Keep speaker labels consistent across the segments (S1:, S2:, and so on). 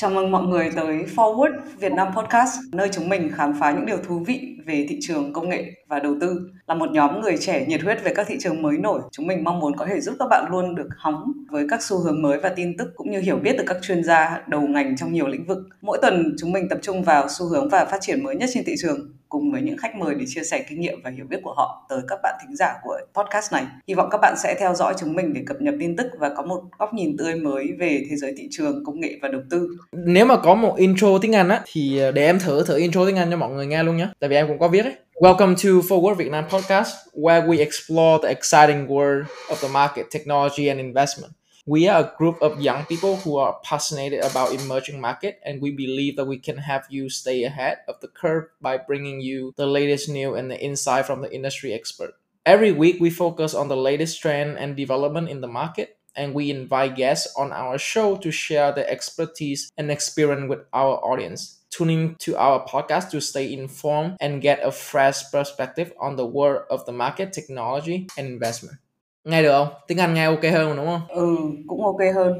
S1: Chào mừng mọi người tới Forward Việt Nam Podcast, nơi chúng mình khám phá những điều thú vị về thị trường công nghệ và đầu tư. Là một nhóm người trẻ nhiệt huyết về các thị trường mới nổi, chúng mình mong muốn có thể giúp các bạn luôn được hóng với các xu hướng mới và tin tức cũng như hiểu biết từ các chuyên gia đầu ngành trong nhiều lĩnh vực. Mỗi tuần chúng mình tập trung vào xu hướng và phát triển mới nhất trên thị trường cùng với những khách mời để chia sẻ kinh nghiệm và hiểu biết của họ tới các bạn thính giả của podcast này. Hy vọng các bạn sẽ theo dõi chúng mình để cập nhật tin tức và có một góc nhìn tươi mới về thế giới thị trường, công nghệ và đầu tư.
S2: Nếu mà có một intro tiếng Anh á thì ờ, để em thử thử intro tiếng Anh cho mọi người nghe luôn nhé. Tại vì em cũng có viết ấy. Welcome to Forward Vietnam Podcast, where we explore the exciting world of the market, technology and investment. We are a group of young people who are passionate about emerging market and we believe that we can have you stay ahead of the curve by bringing you the latest news and the insight from the industry expert. Every week we focus on the latest trend and development in the market and we invite guests on our show to share their expertise and experience with our audience. Tune in to our podcast to stay informed and get a fresh perspective on the world of the market, technology, and investment. Nghe được không? Tiếng Anh nghe ok hơn đúng không?
S1: Ừ, cũng ok hơn.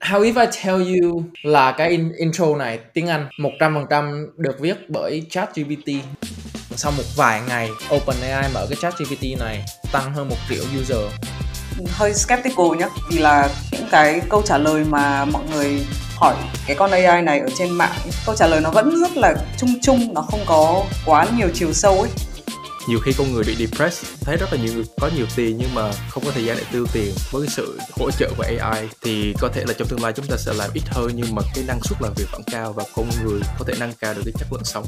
S2: How if I tell you là cái in- intro này tiếng Anh 100% được viết bởi ChatGPT. Sau một vài ngày OpenAI mở cái ChatGPT này tăng hơn một triệu user
S1: hơi skeptical nhé vì là những cái câu trả lời mà mọi người hỏi cái con AI này ở trên mạng câu trả lời nó vẫn rất là chung chung nó không có quá nhiều chiều sâu ấy
S3: nhiều khi con người bị depressed thấy rất là nhiều người có nhiều tiền nhưng mà không có thời gian để tiêu tiền. Với cái sự hỗ trợ của AI thì có thể là trong tương lai chúng ta sẽ làm ít hơn nhưng mà cái năng suất làm việc vẫn cao và con người có thể nâng cao được cái chất lượng sống.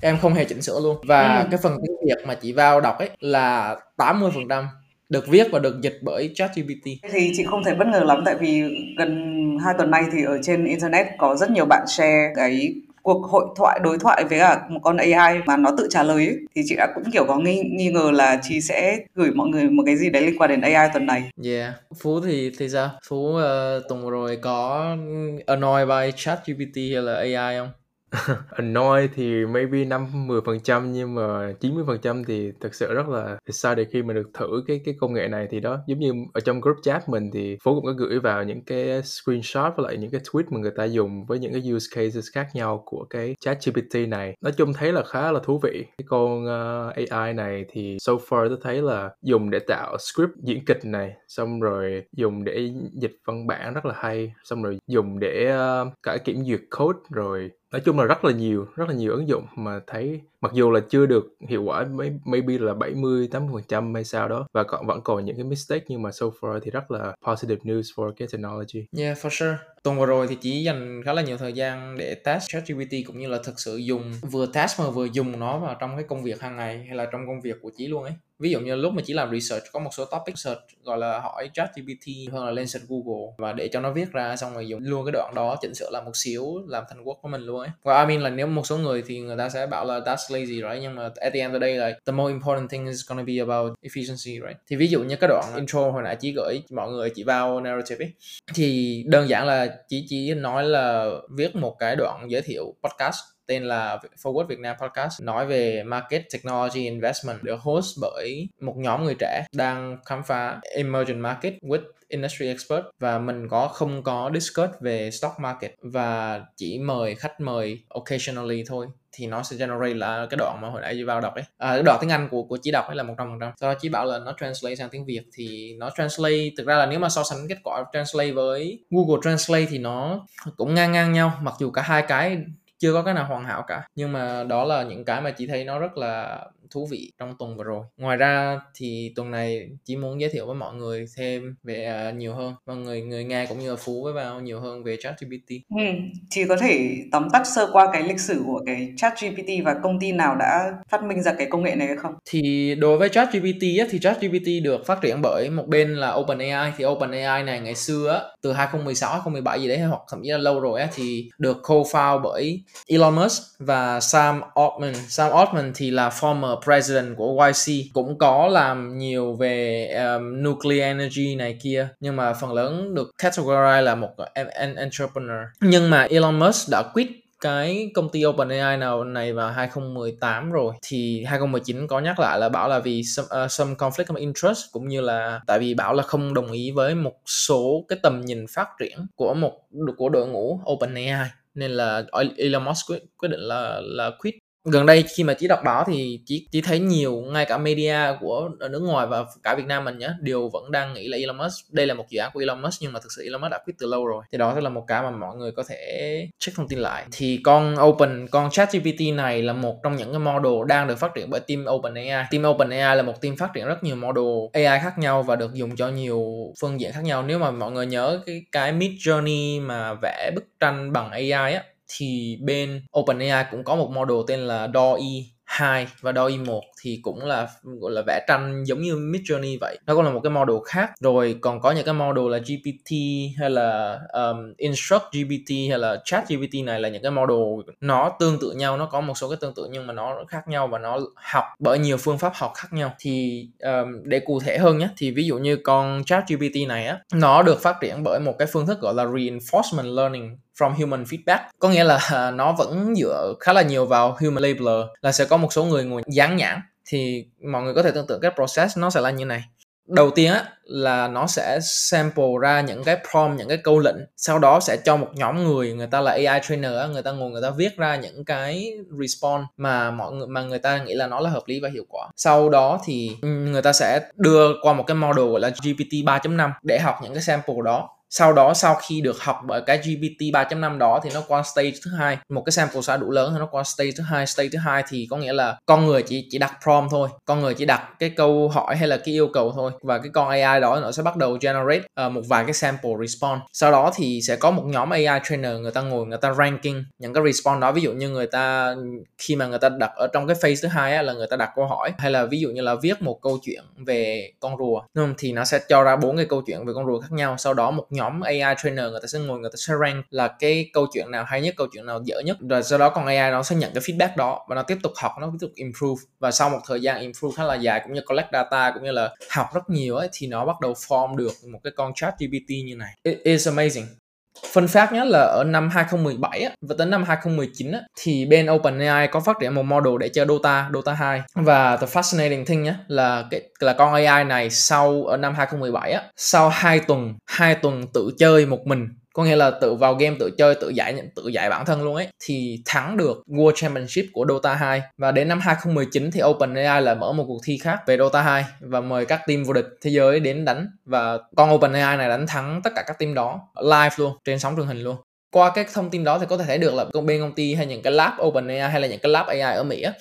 S2: Em không hề chỉnh sửa luôn. Và
S1: Ừ.
S2: cái phần tiếng Việt mà chị vào đọc ấy là 80% được viết và được dịch bởi ChatGPT.
S1: Thì chị không thể bất ngờ lắm tại vì gần hai tuần nay thì ở trên internet có rất nhiều bạn share cái cuộc hội thoại đối thoại với cả một con AI mà nó tự trả lời ấy. thì chị đã cũng kiểu có nghi, nghi ngờ là chị sẽ gửi mọi người một cái gì đấy liên quan đến AI tuần này
S2: Yeah, Phú thì thì sao? Phú uh, tuần vừa rồi có annoyed by ChatGPT hay là AI không?
S3: Annoy thì maybe 5-10% nhưng mà 90% thì thực sự rất là excited khi mà được thử cái cái công nghệ này thì đó giống như ở trong group chat mình thì Phú cũng có gửi vào những cái screenshot với lại những cái tweet mà người ta dùng với những cái use cases khác nhau của cái chat GPT này. Nói chung thấy là khá là thú vị. Cái con ờ, uh, AI này thì so far tôi thấy là dùng để tạo script diễn kịch này xong rồi dùng để dịch văn bản rất là hay xong rồi dùng để ờ, uh, cả kiểm duyệt code rồi nói chung là rất là nhiều rất là nhiều ứng dụng mà thấy mặc dù là chưa được hiệu quả mấy maybe là 70 80 phần trăm hay sao đó và còn vẫn còn những cái mistake nhưng mà so far thì rất là positive news for cái technology
S2: Yeah, for sure. Tuần vừa rồi thì chỉ dành khá là nhiều thời gian để test ChatGPT cũng như là thực sự dùng, vừa test mà vừa dùng nó vào trong cái công việc hàng ngày hay là trong công việc của chị luôn ấy. Ví dụ như lúc mà chỉ làm research, có một số topic search gọi là hỏi ChatGPT hoặc là lên search Google và để cho nó viết ra, xong rồi dùng luôn cái đoạn đó chỉnh sửa lại một xíu, làm thành quốc của mình luôn ấy. Và I mean là nếu một số người thì người ta sẽ bảo là that's lazy, right nhưng mà at the end of the day, like, the most important thing is gonna be about efficiency, right. Thì ví dụ như cái đoạn intro hồi nãy chỉ gửi, mọi người chỉ vào narrative ấy, thì đơn giản là chỉ chỉ nói là viết một cái đoạn giới thiệu podcast tên là Forward Việt Nam Podcast nói về market technology investment. Được host bởi một nhóm người trẻ đang khám phá emerging market with industry expert và mình có không có discuss về stock market và chỉ mời khách mời occasionally thôi. Thì nó sẽ generate là cái đoạn mà hồi nãy chị vào đọc ấy. À, cái đoạn tiếng Anh của của chị đọc ấy là một trăm phần trăm. Sau đó chị bảo là nó translate sang tiếng Việt thì nó translate. Thực ra là nếu mà so sánh kết quả translate với Google Translate thì nó cũng ngang ngang nhau. Mặc dù cả hai cái chưa có cái nào hoàn hảo cả. Nhưng mà đó là những cái mà chị thấy nó rất là thú vị trong tuần vừa rồi. Ngoài ra thì tuần này chỉ muốn giới thiệu với mọi người thêm về uh, nhiều hơn. Và người người nghe cũng như là phú với vào nhiều hơn về ChatGPT.
S1: Ừ. chị có thể tóm tắt sơ qua cái lịch sử của cái chat GPT và công ty nào đã phát minh ra cái công nghệ này hay không?
S2: Thì đối với ChatGPT á, thì ChatGPT được phát triển bởi một bên là OpenAI. Thì OpenAI này ngày xưa từ 2016 2017 gì đấy hoặc thậm chí là lâu rồi á, thì được co-found bởi Elon Musk và Sam Altman. Sam Altman thì là former president của YC cũng có làm nhiều về um, nuclear energy này kia nhưng mà phần lớn được categorize là một an, entrepreneur. Nhưng mà Elon Musk đã quit cái công ty OpenAI nào này vào 2018 rồi. Thì 2019 có nhắc lại là bảo là vì some, uh, some conflict of interest cũng như là tại vì bảo là không đồng ý với một số cái tầm nhìn phát triển của một của đội ngũ OpenAI. Nên là Elon Musk quyết, quyết định là là quit gần đây khi mà chỉ đọc báo thì chỉ chỉ thấy nhiều ngay cả media của ở nước ngoài và cả Việt Nam mình nhé đều vẫn đang nghĩ là Elon Musk, đây là một dự án của Elon Musk nhưng mà thực sự Elon Musk đã quyết từ lâu rồi. Thì đó sẽ là một cái mà mọi người có thể check thông tin lại. Thì con Open, con ChatGPT này là một trong những cái model đang được phát triển bởi team OpenAI. Team OpenAI là một team phát triển rất nhiều model AI khác nhau và được dùng cho nhiều phương diện khác nhau. Nếu mà mọi người nhớ cái cái Mid Journey mà vẽ bức tranh bằng AI á thì bên OpenAI cũng có một model tên là DALL-E 2 và DALL-E 1 thì cũng là gọi là vẽ tranh giống như Midjourney vậy. Nó cũng là một cái model khác. Rồi còn có những cái model là GPT hay là um, Instruct GPT hay là Chat GPT này là những cái model nó tương tự nhau, nó có một số cái tương tự nhưng mà nó khác nhau và nó học bởi nhiều phương pháp học khác nhau. Thì um, để cụ thể hơn nhé thì ví dụ như con Chat GPT này á nó được phát triển bởi một cái phương thức gọi là reinforcement learning from human feedback. Có nghĩa là à, nó vẫn dựa khá là nhiều vào human labeler, là sẽ có một số người ngồi dán nhãn. Thì mọi người có thể tưởng tượng cái process nó sẽ là như này. Đầu tiên á, là nó sẽ sample ra những cái prompt, những cái câu lệnh. Sau đó sẽ cho một nhóm người người ta là AI trainer á, người ta ngồi, người ta viết ra những cái response mà mọi người, mà người ta nghĩ là nó là hợp lý và hiệu quả. Sau đó thì ừ, người ta sẽ đưa qua một cái model gọi là GPT 3.5 để học những cái sample đó sau đó sau khi được học bởi cái GPT 3.5 đó thì nó qua stage thứ hai. Một cái sample size đủ lớn thì nó qua stage thứ hai. Stage thứ hai thì có nghĩa là con người chỉ chỉ đặt prompt thôi. Con người chỉ đặt cái câu hỏi hay là cái yêu cầu thôi. Và cái con AI đó nó sẽ bắt đầu generate uh, một vài cái sample response. Sau đó thì sẽ có một nhóm AI trainer người ta ngồi người ta ranking những cái response đó. Ví dụ như người ta khi mà người ta đặt ở trong cái phase thứ hai á, là người ta đặt câu hỏi. Hay là ví dụ như là viết một câu chuyện về con rùa. Đúng không? thì nó sẽ cho ra bốn cái câu chuyện về con rùa khác nhau. Sau đó một nhóm AI trainer, người ta sẽ ngồi, người ta sẽ rank là cái câu chuyện nào hay nhất, câu chuyện nào dở nhất. Rồi sau đó con AI nó sẽ nhận cái feedback đó và nó tiếp tục học, nó tiếp tục improve. Và sau một thời gian improve khá là dài, cũng như collect data, cũng như là học rất nhiều ấy, thì nó bắt đầu form được một cái con chat GPT như này. It is amazing phân phát nhé là ở năm 2017 á, và tới năm 2019 á, thì bên OpenAI có phát triển một model để chơi Dota, Dota 2 và the fascinating thing nhé là cái là con AI này sau ở năm 2017 á, sau 2 tuần, 2 tuần tự chơi một mình có nghĩa là tự vào game tự chơi tự giải tự giải bản thân luôn ấy thì thắng được World Championship của Dota 2 và đến năm 2019 thì OpenAI lại mở một cuộc thi khác về Dota 2 và mời các team vô địch thế giới đến đánh. Và con OpenAI này đánh thắng tất cả các team đó live luôn trên sóng truyền hình luôn. Qua cái thông tin đó thì có thể thấy được là công bên công ty hay những cái lab OpenAI hay là những cái lab AI ở Mỹ á,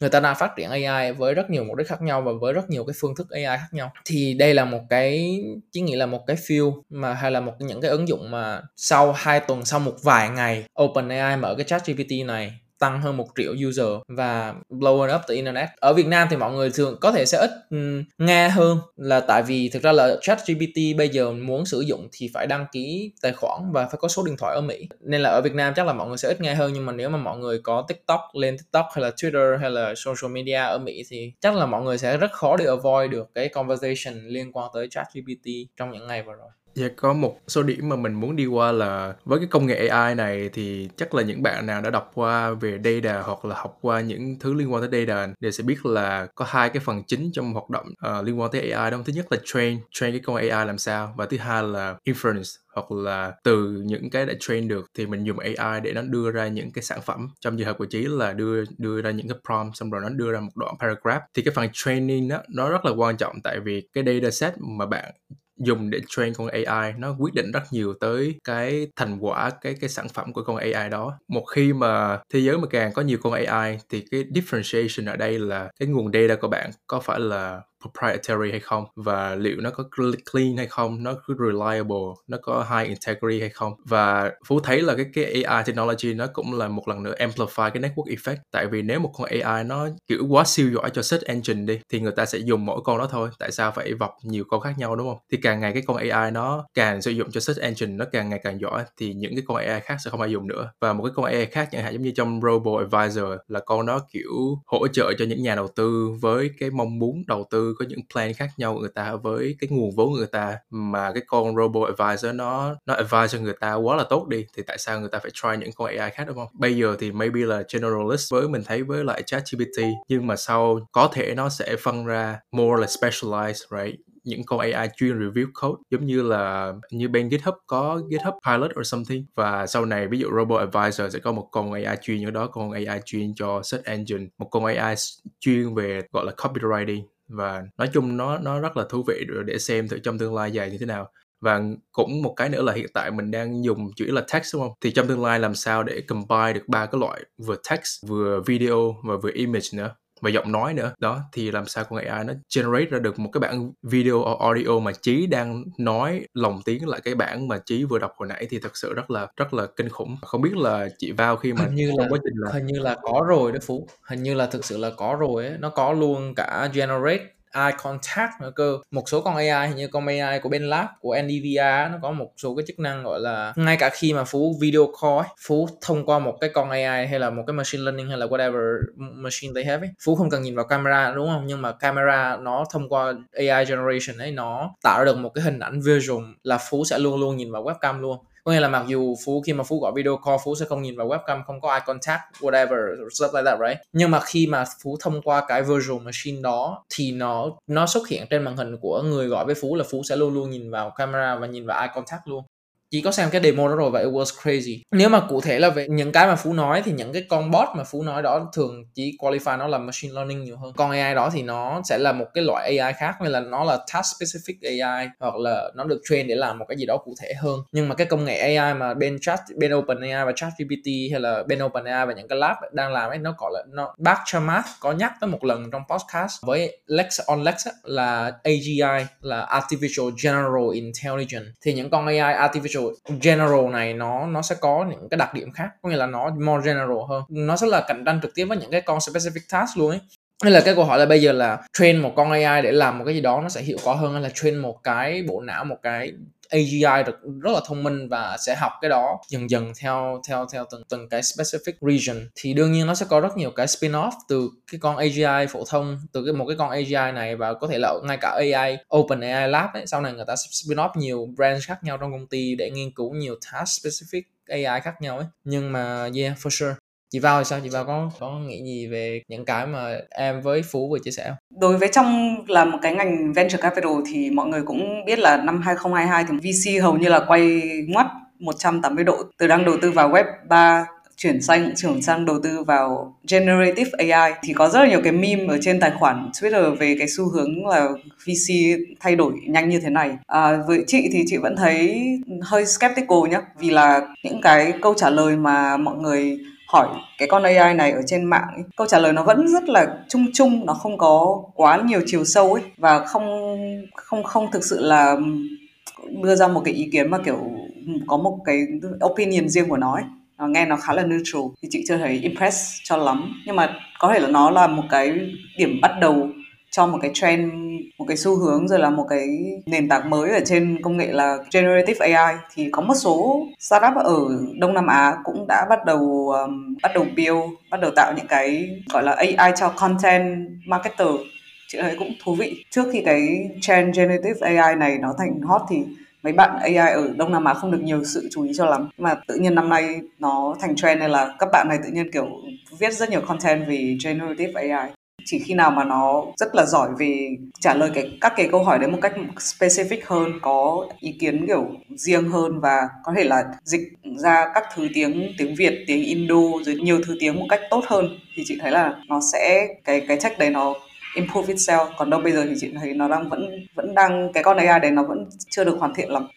S2: người ta đang phát triển AI với rất nhiều mục đích khác nhau và với rất nhiều cái phương thức AI khác nhau. Thì đây là một cái chỉ nghĩ là một cái field mà, hay là một những cái ứng dụng mà sau hai tuần, sau một vài ngày OpenAI mở cái chat GPT này tăng hơn một triệu user và blowing up the internet. Ở Việt Nam thì mọi người thường có thể sẽ ít um, nghe hơn là tại vì thực ra là chat GPT bây giờ muốn sử dụng thì phải đăng ký tài khoản và phải có số điện thoại ở Mỹ. Nên là ở Việt Nam chắc là mọi người sẽ ít nghe hơn nhưng mà nếu mà mọi người có TikTok lên TikTok hay là Twitter hay là social media ở Mỹ thì chắc là mọi người sẽ rất khó để avoid được cái conversation liên quan tới chat GPT trong những ngày vừa rồi.
S3: Dạ có một số điểm mà mình muốn đi qua là với cái công nghệ AI này thì chắc là những bạn nào đã đọc qua về data hoặc là học qua những thứ liên quan tới data đều sẽ biết là có hai cái phần chính trong hoạt động uh, liên quan tới AI đó. Thứ nhất là train, train cái con AI làm sao và thứ hai là inference hoặc là từ những cái đã train được thì mình dùng AI để nó đưa ra những cái sản phẩm trong trường hợp của Chí là đưa đưa ra những cái prompt xong rồi nó đưa ra một đoạn paragraph thì cái phần training đó nó rất là quan trọng tại vì cái data set mà bạn dùng để train con AI nó quyết định rất nhiều tới cái thành quả, cái cái sản phẩm của con AI đó. Một khi mà thế giới mà càng có nhiều con AI thì cái differentiation ở đây là cái nguồn data của bạn có phải là proprietary hay không? Và liệu nó có clean hay không? Nó có reliable? Nó có high integrity hay không? Và phú thấy là cái cái AI technology nó cũng là một lần nữa amplify cái network effect. Tại vì nếu một con AI nó kiểu quá siêu giỏi cho search engine đi, thì người ta sẽ dùng mỗi con đó thôi. Tại sao phải vọc nhiều con khác nhau, đúng không? Thì càng ngày cái con AI nó càng sử dụng cho search engine nó càng ngày càng giỏi, thì những cái con AI khác sẽ không ai dùng nữa. Và một cái con AI khác chẳng hạn giống như trong Robo Advisor là con nó kiểu hỗ trợ cho những nhà đầu tư với cái mong muốn đầu tư tư có những plan khác nhau của người ta với cái nguồn vốn của người ta, mà cái con robo advisor nó nó advise cho người ta quá là tốt đi, thì tại sao người ta phải try những con AI khác, đúng không? Bây giờ thì maybe là generalist với mình thấy với lại ChatGPT, nhưng mà sau có thể nó sẽ phân ra more là specialized, right? Những con AI chuyên review code, giống như là, như bên GitHub, có GitHub Pilot or something. Và sau này ví dụ Robo Advisor sẽ có một con AI chuyên ở đó con AI chuyên cho search engine, một con AI chuyên về gọi là copywriting và nói chung nó nó rất là thú vị để xem thử trong tương lai dài như thế nào. Và cũng một cái nữa là hiện tại mình đang dùng chữ là text, đúng không? Thì trong tương lai làm sao để combine được ba cái loại vừa text, vừa video và vừa image nữa? Và giọng nói nữa. Đó thì làm sao con AI nó generate ra được một cái bản video or audio mà trí đang nói lồng tiếng lại cái bản mà trí vừa đọc hồi nãy thì thật sự rất là rất là kinh khủng. Không biết là chị vào khi mà
S2: hình như là quá trình là hình như là có rồi đó phú. Hình như là thực sự là có rồi ấy nó có luôn cả generate eye contact nữa cơ. Một số con AI như con AI của bên lab của Nvidia nó có một số cái chức năng gọi là ngay cả khi mà phú video call ấy, phú thông qua một cái con AI hay là một cái machine learning hay là whatever machine they have ấy, phú không cần nhìn vào camera đúng không? Nhưng mà camera nó thông qua AI generation ấy nó tạo ra được một cái hình ảnh visual là phú sẽ luôn luôn nhìn vào webcam luôn có nghĩa là mặc dù phú, khi mà phú gọi video call, phú sẽ không nhìn vào webcam, không có eye contact, whatever, stuff like that, right? Nhưng mà khi mà phú thông qua cái virtual machine đó, thì nó nó xuất hiện trên màn hình của người gọi với phú là phú sẽ luôn luôn nhìn vào camera và nhìn vào eye contact luôn chỉ có xem cái demo đó rồi và it was crazy. Nếu mà cụ thể là về những cái mà phú nói thì những cái con bot mà phú nói đó thường chỉ qualify nó là machine learning nhiều hơn. Con ai đó thì nó sẽ là một cái loại ai khác hay là nó là task specific ai hoặc là nó được train để làm một cái gì đó cụ thể hơn. Nhưng mà cái công nghệ ai mà bên chat, bên open ai và chat gpt hay là bên open ai và những cái lab đang làm ấy, nó gọi là nó, bác Chamath có nhắc tới một lần trong podcast với Lex, on Lex là AGI là artificial general intelligence. Thì những con AI artificial general này nó nó sẽ có những cái đặc điểm khác, có nghĩa là nó more general hơn. Nó sẽ là cạnh tranh trực tiếp với những cái con specific task luôn ấy. Hay là cái câu hỏi là bây giờ là train một con AI để làm một cái gì đó nó sẽ hiệu quả hơn hay là train một cái bộ não, một cái AGI được rất là thông minh và sẽ học cái đó dần dần theo theo theo từng từng cái specific region. Thì đương nhiên nó sẽ có rất nhiều cái spin-off từ cái con AGI phổ thông, từ cái một cái con AGI này và có thể là ngay cả AI Open AI Lab ấy, sau này người ta spin-off nhiều branch khác nhau trong công ty để nghiên cứu nhiều task specific AI khác nhau ấy. Nhưng mà, yeah, for sure chị vào thì sao? Chị vào có có nghĩ gì về những cái mà em với phú vừa chia sẻ không?
S1: Đối với trong là một cái ngành venture capital thì mọi người cũng biết là năm 2022 thì VC hầu như là quay ngoắt 180 độ từ đang đầu tư vào web 3 chuyển sang chuyển sang đầu tư vào generative AI thì có rất là nhiều cái meme ở trên tài khoản Twitter về cái xu hướng là VC thay đổi nhanh như thế này. À, với chị thì chị vẫn thấy hơi skeptical nhá vì là những cái câu trả lời mà mọi người hỏi cái con AI này ở trên mạng ấy, câu trả lời nó vẫn rất là chung chung nó không có quá nhiều chiều sâu ấy và không không không thực sự là đưa ra một cái ý kiến mà kiểu có một cái opinion riêng của nó ấy. Nó nghe nó khá là neutral thì chị chưa thấy impress cho lắm. Nhưng mà có thể là nó là một cái điểm bắt đầu cho một cái trend một cái xu hướng rồi là một cái nền tảng mới ở trên công nghệ là generative AI thì có một số startup ở Đông Nam Á cũng đã bắt đầu um, bắt đầu build bắt đầu tạo những cái gọi là AI cho content marketer. Chị thấy cũng thú vị. Trước khi cái trend generative AI này nó thành hot thì mấy bạn AI ở Đông Nam Á không được nhiều sự chú ý cho lắm. Mà tự nhiên năm nay nó thành trend này là các bạn này tự nhiên kiểu viết rất nhiều content về generative AI chỉ khi nào mà nó rất là giỏi về trả lời cái, các cái câu hỏi đấy một cách specific hơn, có ý kiến kiểu riêng hơn và có thể là dịch ra các thứ tiếng tiếng Việt, tiếng Indo, rồi nhiều thứ tiếng một cách tốt hơn, thì chị thấy là nó sẽ, cái cái trách đấy nó improve itself. Còn đâu bây giờ thì chị thấy nó đang vẫn vẫn đang, cái con AI đấy nó vẫn chưa được hoàn thiện lắm.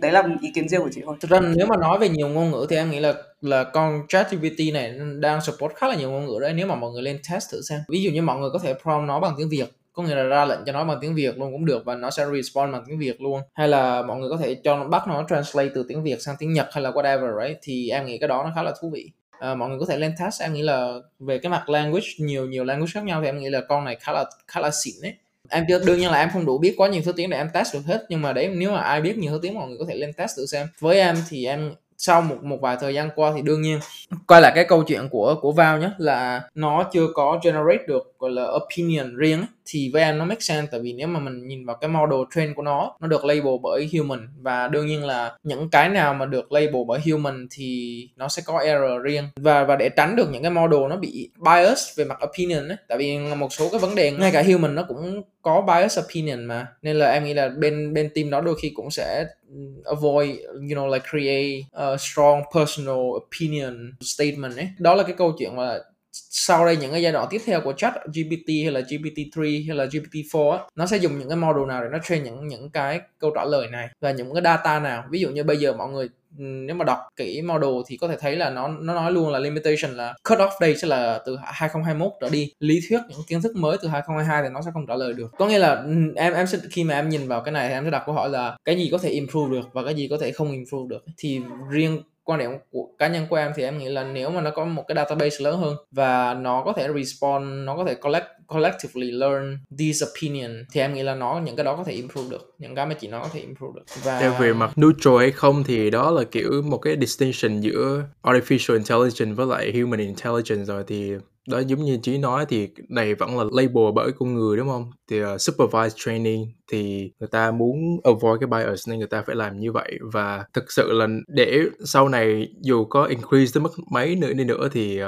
S1: Đấy là ý kiến riêng của chị thôi.
S2: Thực ra nếu mà nói về nhiều ngôn ngữ thì em nghĩ là là con ChatGPT này đang support khá là nhiều ngôn ngữ đấy, nếu mà mọi người lên test thử xem. Ví dụ như mọi người có thể prompt nó bằng tiếng Việt, có nghĩa là ra lệnh cho nó bằng tiếng Việt luôn cũng được và nó sẽ respond bằng tiếng Việt luôn. Hay là mọi người có thể cho nó bắt nó translate từ tiếng Việt sang tiếng Nhật hay là whatever, right? Thì em nghĩ cái đó nó khá là thú vị. Ờ, mọi người có thể lên test em nghĩ là về cái mặt language, nhiều nhiều language khác nhau thì em nghĩ là con này khá là khá là xịn đấy em chưa, đương nhiên là em không đủ biết quá nhiều thứ tiếng để em test được hết, nhưng mà đấy, nếu mà ai biết nhiều thứ tiếng, mọi người có thể lên test thử xem. Với em thì em, sau một một vài thời gian qua thì đương nhiên, quay lại cái câu chuyện của của Val nhé là nó chưa có generate được, gọi là, opinion riêng ấy thì VM nó make sense, tại vì nếu mà mình nhìn vào cái model train của nó nó được label bởi human. Và đương nhiên là những cái nào mà được label bởi human thì nó sẽ có error riêng. Và và để tránh được những cái model nó bị bias về mặt opinion ấy, tại vì một số cái vấn đề, ngay cả human nó cũng có bias opinion mà. Nên là em nghĩ là bên bên team đó đôi khi cũng sẽ ừ, avoid, you know, like create a strong personal opinion statement ấy. Đó là cái câu chuyện mà sau đây những cái giai đoạn tiếp theo của chat GPT hay là GPT-3 hay là GPT-4 á, nó sẽ dùng những cái model nào để nó train những những cái câu trả lời này và những cái data nào. Ví dụ như bây giờ mọi người ừ, nếu mà đọc kỹ model thì có thể thấy là nó nó nói luôn là limitation là cut off day sẽ là từ 2021 trở đi. Lý thuyết những kiến thức mới từ 2022 thì nó sẽ không trả lời được. Có nghĩa là ừ, em em sẽ khi mà em nhìn vào cái này thì em sẽ đặt câu hỏi là cái gì có thể improve được và cái gì có thể không improve được. Thì riêng quan điểm của cá nhân của em thì em nghĩ là nếu mà nó có một cái database lớn hơn và nó có thể respond nó có thể collect, collectively learn these opinion thì em nghĩ là nó, những cái đó có thể improve được. Những cái mà chị nói có thể improve được.
S3: Và Theo về mặt neutral hay không thì đó là kiểu một cái distinction giữa artificial intelligence với lại human intelligence rồi thì đó giống như chí nói thì này vẫn là label bởi con người đúng không? Thì uh, supervised training thì người ta muốn avoid cái bias nên người ta phải làm như vậy. Và thực sự là để sau này dù có increase tới mức mấy nữa đi nữa thì uh,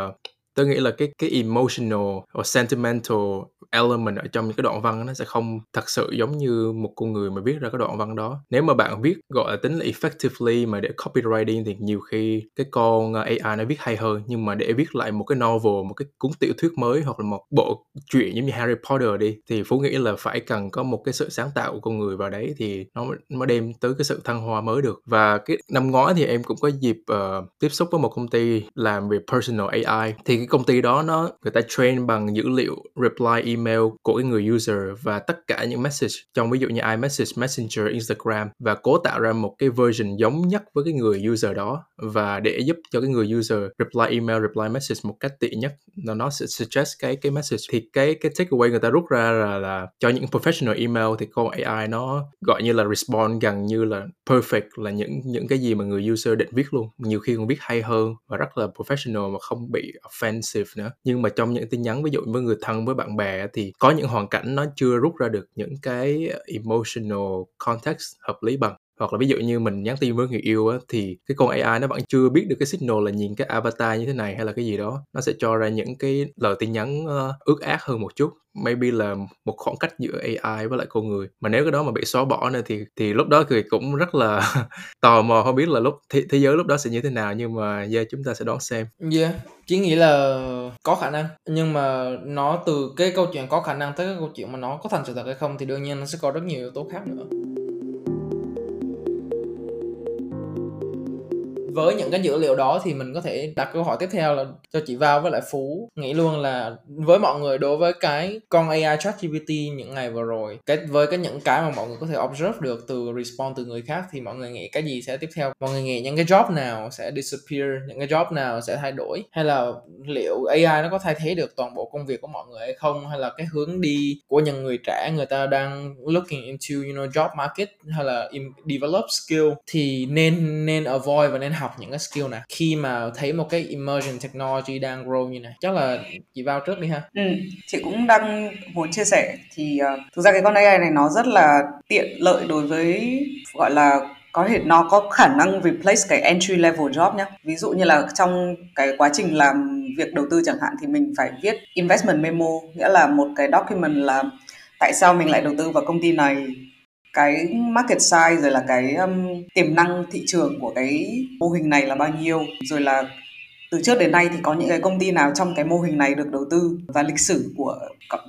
S3: tôi nghĩ là cái cái emotional or sentimental element ở trong những cái đoạn văn nó sẽ không thật sự giống như một con người mà viết ra cái đoạn văn đó. Nếu mà bạn viết gọi là tính là effectively mà để copywriting thì nhiều khi cái con ờ, AI nó viết hay hơn. Nhưng mà để viết lại một cái novel một cái cuốn tiểu thuyết mới hoặc là một bộ truyện giống như Harry Potter đi thì phú nghĩ là phải cần có một cái sự sáng tạo của con người vào đấy thì nó mới đem tới cái sự thăng hoa mới được. Và cái năm ngoái thì em cũng có dịp uh, tiếp xúc với một công ty làm về personal AI thì cái công ty đó nó người ta train bằng dữ liệu reply email của cái người user và tất cả những message trong ví dụ như iMessage, Messenger, Instagram và cố tạo ra một cái version giống nhất với cái người user đó và để giúp cho cái người user reply email, reply message một cách tiện nhất. Là nó sẽ suggest cái cái message. Thì cái cái takeaway người ta rút ra là, là cho những professional email thì con AI nó gọi như là respond gần như là perfect là những những cái gì mà người user định viết luôn. Nhiều khi còn viết hay hơn và rất là professional mà không bị offensive nữa. Nhưng mà trong những tin nhắn ví dụ với người thân với bạn bè thì có những hoàn cảnh nó chưa rút ra được những cái emotional context hợp lý bằng hoặc là ví dụ như mình nhắn tin với người yêu á thì cái con AI nó vẫn chưa biết được cái signal là nhìn cái avatar như thế này hay là cái gì đó. Nó sẽ cho ra những cái lời tin nhắn uh, ước ác hơn một chút. Maybe là một khoảng cách giữa AI với lại con người. Mà nếu cái đó mà bị xóa bỏ nữa thì thì lúc đó thì cũng rất là tò mò không biết là lúc thế, thế giới lúc đó sẽ như thế nào. Nhưng mà yeah, chúng ta sẽ đón xem.
S2: Yeah chỉ nghĩ là có khả năng. Nhưng mà nó từ cái câu chuyện có khả năng tới cái câu chuyện mà nó có thành sự thật hay không thì đương nhiên nó sẽ có rất nhiều yếu tố khác nữa. Với những cái dữ liệu đó thì mình có thể đặt câu hỏi tiếp theo là cho chị vào với lại phú nghĩ luôn là với mọi người đối với cái con AI chat GPT những ngày vừa rồi, cái, với cái những cái mà mọi người có thể observe được từ response từ người khác thì mọi người nghĩ cái gì sẽ tiếp theo? Mọi người nghĩ những cái job nào sẽ disappear, những cái job nào sẽ thay đổi? Hay là liệu AI nó có thay thế được toàn bộ công việc của mọi người hay không? Hay là cái hướng đi của những người trẻ người ta đang looking into, you know, job market hay là develop skill thì nên nên avoid và nên học học những cái skill này khi mà thấy một cái emerging technology đang grow như này chắc là chị vào trước đi ha.
S1: Ừ, chị cũng đang muốn chia sẻ. Thì uh, thực ra cái con AI này nó rất là tiện lợi đối với gọi là có thể nó có khả năng replace cái entry level job nhé ví dụ như là trong cái quá trình làm việc đầu tư chẳng hạn thì mình phải viết investment memo nghĩa là một cái document là tại sao mình lại đầu tư vào công ty này cái market size rồi là cái um, tiềm năng thị trường của cái mô hình này là bao nhiêu? Rồi là từ trước đến nay thì có những cái công ty nào trong cái mô hình này được đầu tư và lịch sử của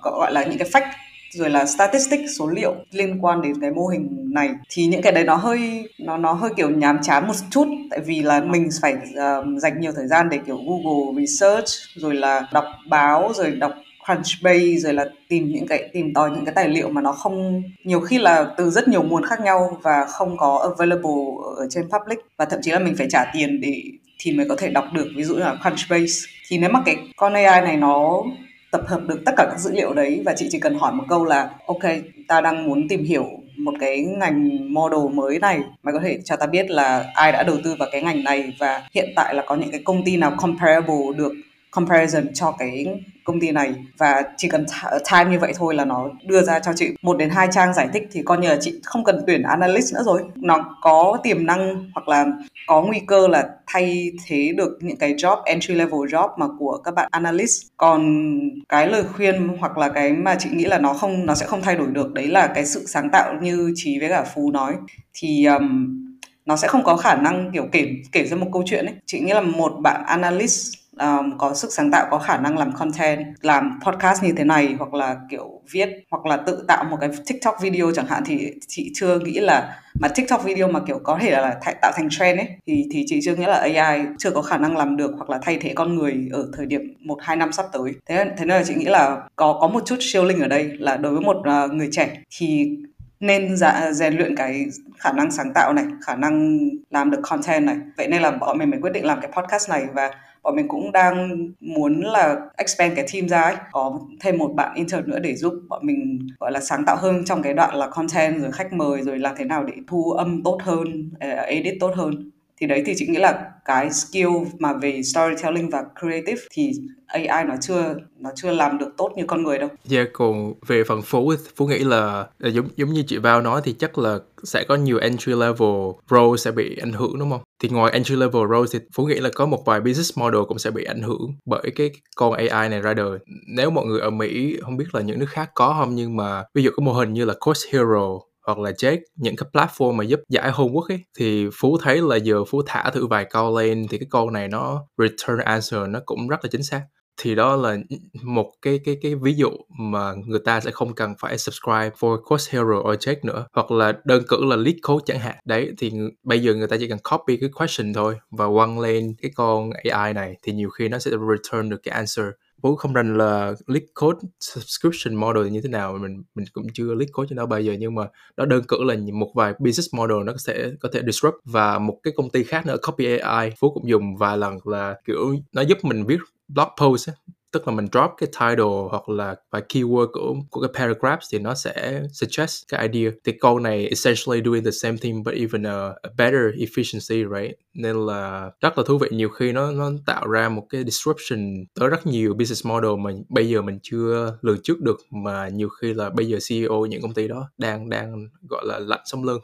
S1: gọi là những cái fact rồi là statistics số liệu liên quan đến cái mô hình này? Thì những cái đấy nó hơi nó nó hơi kiểu nhàm chán một chút tại vì là mình phải uh, dành nhiều thời gian để kiểu Google research rồi là đọc báo rồi đọc Crunchbase rồi là tìm những cái, tìm tòi những cái tài liệu mà nó không, nhiều khi là từ rất nhiều nguồn khác nhau và không có available ở trên public. Và thậm chí là mình phải trả tiền để thì mới có thể đọc được, ví dụ như là Crunchbase thì nếu mà cái con AI này nó tập hợp được tất cả các dữ liệu đấy và chị chỉ cần hỏi một câu là, ok, ta đang muốn tìm hiểu một cái ngành model mới này, mày có thể cho ta biết là ai đã đầu tư vào cái ngành này và hiện tại là có những cái công ty nào comparable được comparison cho cái công ty này. Và chỉ cần time như vậy thôi là nó đưa ra cho chị một đến hai trang giải thích thì coi như là chị không cần tuyển analyst nữa rồi. Nó có tiềm năng hoặc là có nguy cơ là thay thế được những cái job entry level job mà của các bạn analyst. Còn cái lời khuyên hoặc là cái mà chị nghĩ là nó không nó sẽ không thay đổi được đấy là cái sự sáng tạo như trí với cả phú nói. Thì um, nó sẽ không có khả năng kiểu kể kể ra một câu chuyện ấy. Chị nghĩ là một bạn analyst um, có sức sáng tạo có khả năng làm content làm podcast như thế này hoặc là kiểu viết hoặc là tự tạo một cái tiktok video chẳng hạn thì chị chưa nghĩ là mà tiktok video mà kiểu có thể là th- tạo thành trend ấy thì thì chị chưa nghĩ là ai chưa có khả năng làm được hoặc là thay thế con người ở thời điểm một hai năm sắp tới. Thế thế nên là chị nghĩ là có có một chút siêu linh ở đây là đối với một uh, người trẻ thì nên dạ, rèn luyện cái khả năng sáng tạo này khả năng làm được content này vậy nên là bọn mình mới quyết định làm cái podcast này và bọn mình cũng đang muốn là expand cái team ra ấy. có thêm một bạn intern nữa để giúp bọn mình gọi là sáng tạo hơn trong cái đoạn là content rồi khách mời rồi làm thế nào để thu âm tốt hơn à, edit tốt hơn thì đấy thì chị nghĩ là cái skill mà về storytelling và creative thì AI nó chưa nó chưa làm được tốt như con người đâu.
S3: Dạ yeah, còn về phần Phú Phú nghĩ là, là giống giống như chị Vào nói thì chắc là sẽ có nhiều entry level role sẽ bị ảnh hưởng đúng không? Thì ngoài entry level role thì Phú nghĩ là có một vài business model cũng sẽ bị ảnh hưởng bởi cái con AI này ra đời. Nếu mọi người ở Mỹ không biết là những nước khác có không nhưng mà ví dụ có mô hình như là Course Hero hoặc là Jake những cái platform mà giúp giải homework ấy, thì Phú thấy là giờ Phú thả thử vài câu lên thì cái câu này nó return answer nó cũng rất là chính xác. Thì đó là một cái cái cái ví dụ mà người ta sẽ không cần phải subscribe for Course Hero or check nữa, hoặc là đơn cử là lead code chẳng hạn. Đấy, thì bây giờ người ta chỉ cần copy cái question thôi và quăng lên cái con AI này thì nhiều khi nó sẽ return được cái answer. Phú không rành là lead code subscription model như thế nào mình mình cũng chưa lead code cho nó bao giờ nhưng mà đó đơn cử là một vài business model nó sẽ có thể disrupt và một cái công ty khác nữa copy AI Phú cũng dùng vài lần là kiểu nó giúp mình viết blog post ấy, tức là mình drop cái title hoặc là vài keyword của của cái paragraph thì nó sẽ suggest cái idea. Thì câu này essentially doing the same thing but even a, a better efficiency right? Nên là rất là thú vị. Nhiều khi nó nó tạo ra một cái disruption tới rất nhiều business model mà bây giờ mình chưa lường trước được mà nhiều khi là bây giờ CEO những công ty đó đang đang gọi là lạnh sống lưng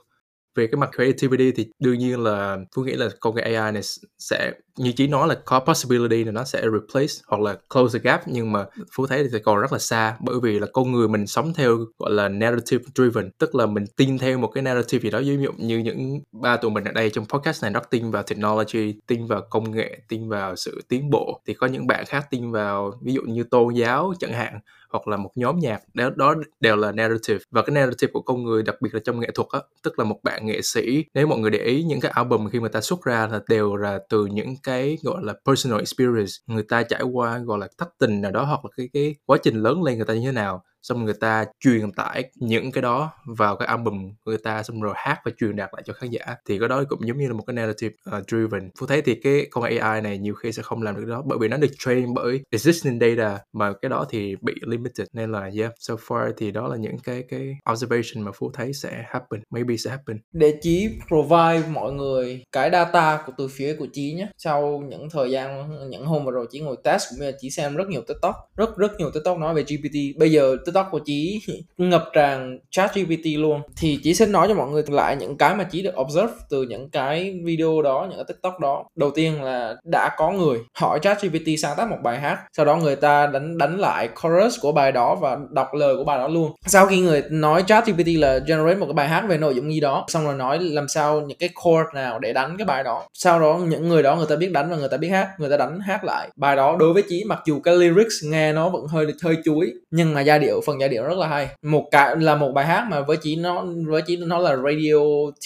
S3: về cái mặt creativity thì đương nhiên là Phú nghĩ là công nghệ AI này sẽ như chỉ nói là có possibility là nó sẽ replace hoặc là close the gap nhưng mà Phú thấy thì còn rất là xa bởi vì là con người mình sống theo gọi là narrative driven tức là mình tin theo một cái narrative gì đó. Ví dụ như những ba tụi mình ở đây trong podcast này rất tin vào technology tin vào công nghệ tin vào sự tiến bộ. Thì có những bạn khác tin vào ví dụ như tôn giáo chẳng hạn hoặc là một nhóm nhạc đó, đó đều là narrative. Và cái narrative của con người đặc biệt là trong nghệ thuật á tức là một bạn nghệ sĩ, nếu mọi người để ý những cái album khi mà ta xuất ra là đều là từ những cái, gọi là, personal experience, người ta trải qua, gọi là, thất tình nào đó hoặc là cái cái quá trình lớn lên người ta như thế nào xong người ta truyền tải những cái đó vào cái album người ta xong rồi hát và truyền đạt lại cho khán giả. Thì cái đó cũng giống như là một cái narrative uh, driven. Phú thấy thì cái con AI này nhiều khi sẽ không làm được đó bởi vì nó được train bởi existing data mà cái đó thì bị limited. Nên là yeah so far thì đó là những cái cái observation mà phú thấy sẽ happen maybe sẽ happen.
S2: Để chí provide mọi người cái data của từ phía của chí nhé. Sau những thời gian những hôm vừa rồi chí ngồi test cũng như là chí xem rất nhiều tiktok rất rất nhiều tiktok nói về gpt bây giờ tiktok của chí ngập tràn chat gpt luôn. Thì chí sẽ nói cho mọi người lại những cái mà chí được observe từ những cái video đó, những cái tiktok đó. Đầu tiên là đã có người hỏi chat gpt sáng tác một bài hát, sau đó người ta đánh đánh lại chorus của bài đó và đọc lời của bài đó luôn. Sau khi người nói chat gpt là generate một cái bài hát về nội dung gì đó, xong rồi nói làm sao những cái chord nào để đánh cái bài đó. Sau đó những người đó người ta biết đánh và người ta biết hát, người ta đánh hát lại bài đó. Đối với chí mặc dù cái lyrics nghe nó vẫn hơi hơi chuối, nhưng mà giai điệu phần giai điệu rất là hay. Một cái là một bài hát mà với chỉ nó với chỉ nó là radio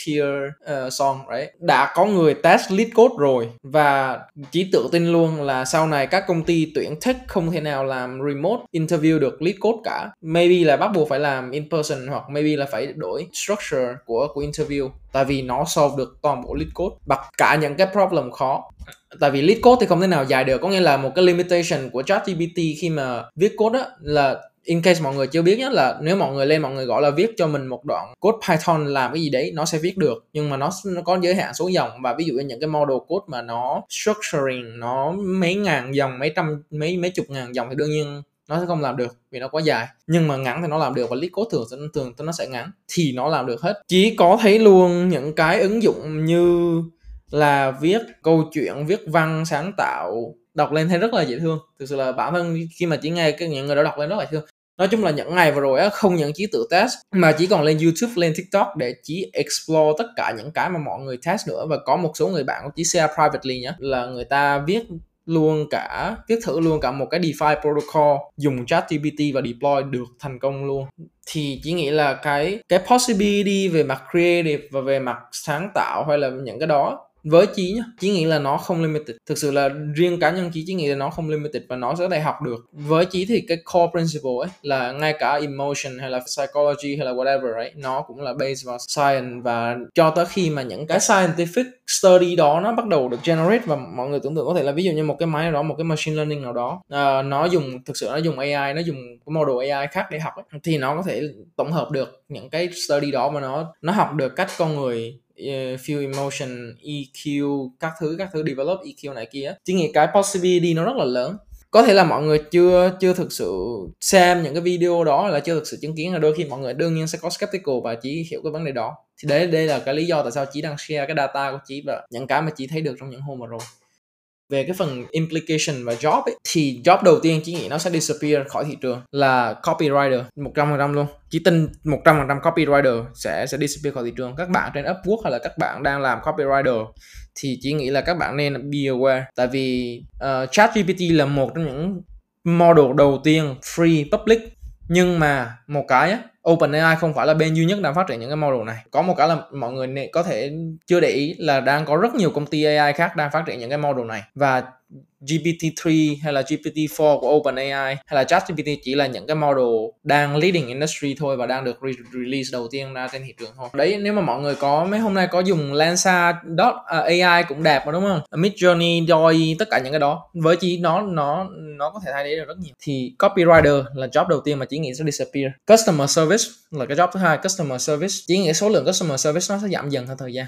S2: tier uh, ờ, song right? Đã có người test lead code rồi và chỉ tự tin luôn là sau này các công ty tuyển tech không thể nào làm remote interview được lead code cả. Maybe là bắt buộc phải làm in person hoặc maybe là phải đổi structure của của interview tại vì nó solve được toàn bộ lead code. Bật cả những cái problem khó. Tại vì lead code thì không thể nào dài được có nghĩa là một cái limitation của ChatGPT khi mà viết code á là in case mọi người chưa biết nhất là nếu mọi người lên, mọi người gọi là viết cho mình một đoạn code Python làm cái gì đấy, nó sẽ viết được. Nhưng mà nó nó có giới hạn số dòng và ví dụ như những cái model code mà nó structuring, nó mấy ngàn dòng, mấy trăm, mấy mấy chục ngàn dòng thì đương nhiên nó sẽ không làm được vì nó quá dài. Nhưng mà ngắn thì nó làm được và list code thường thường thường nó sẽ ngắn thì nó làm được hết. Chỉ có thấy luôn những cái ứng dụng như là viết câu chuyện, viết văn sáng tạo, đọc lên thấy rất là dễ thương. Thực sự là bản thân khi mà chỉ nghe cái những người đó đọc lên rất là thương nói chung là những ngày vừa rồi á, không những chỉ tự test, mà chỉ còn lên youtube, lên tiktok để chỉ explore tất cả những cái mà mọi người test nữa. Và có một số người bạn chỉ share privately nhá, là người ta viết luôn cả, viết thử luôn cả một cái DeFi protocol dùng ChatGPT và deploy được thành công luôn. Thì chỉ nghĩ là cái cái possibility về mặt creative và về mặt sáng tạo hay là những cái đó với chí nhá chí nghĩ là nó không limited. Thực sự là riêng cá nhân chí chí nghĩ là nó không limited và nó sẽ đại học được. Với chí thì cái core principle ấy là ngay cả emotion hay là psychology hay là whatever ấy nó cũng là based vào science. Và cho tới khi mà những cái scientific study đó nó bắt đầu được generate và mọi người tưởng tượng có thể là ví dụ như một cái máy nào đó một cái machine learning nào đó uh, nó dùng thực sự nó dùng AI nó dùng cái model AI khác để học ấy, thì nó có thể tổng hợp được những cái study đó mà nó nó học được cách con người Ờ, feel emotion EQ các thứ các thứ develop EQ này kia chỉ nghĩ cái possibility nó rất là lớn. Có thể là mọi người chưa chưa thực sự xem những cái video đó là chưa thực sự chứng kiến là đôi khi mọi người đương nhiên sẽ có skeptical và chỉ hiểu cái vấn đề đó. Thì đấy, đây là cái lý do tại sao chỉ đang share cái data của chị và những cái mà chị thấy được trong những hôm vừa rồi về cái phần implication và job ấy, thì job đầu tiên chỉ nghĩ nó sẽ disappear khỏi thị trường là copywriter 100% luôn. Chỉ tin 100% copywriter sẽ sẽ disappear khỏi thị trường. Các bạn trên Upwork hay là các bạn đang làm copywriter thì chỉ nghĩ là các bạn nên be aware. Tại vì uh, ChatGPT là một trong những model đầu tiên free public. Nhưng mà một cái á, OpenAI không phải là bên duy nhất đang phát triển những cái model này. Có một cái là mọi người có thể chưa để ý là đang có rất nhiều công ty AI khác đang phát triển những cái model này. Và GPT-3 hay là GPT-4 của OpenAI hay là ChatGPT chỉ là những cái model đang leading industry thôi và đang được re- release đầu tiên ra trên thị trường thôi. Đấy nếu mà mọi người có mấy hôm nay có dùng Lensa dot à, AI cũng đẹp mà đúng không? Midjourney, Doi tất cả những cái đó với chỉ nó nó nó có thể thay thế được rất nhiều. Thì copywriter là job đầu tiên mà chỉ nghĩ sẽ disappear. Customer service là cái job thứ hai, customer service chỉ nghĩ số lượng customer service nó sẽ giảm dần theo thời gian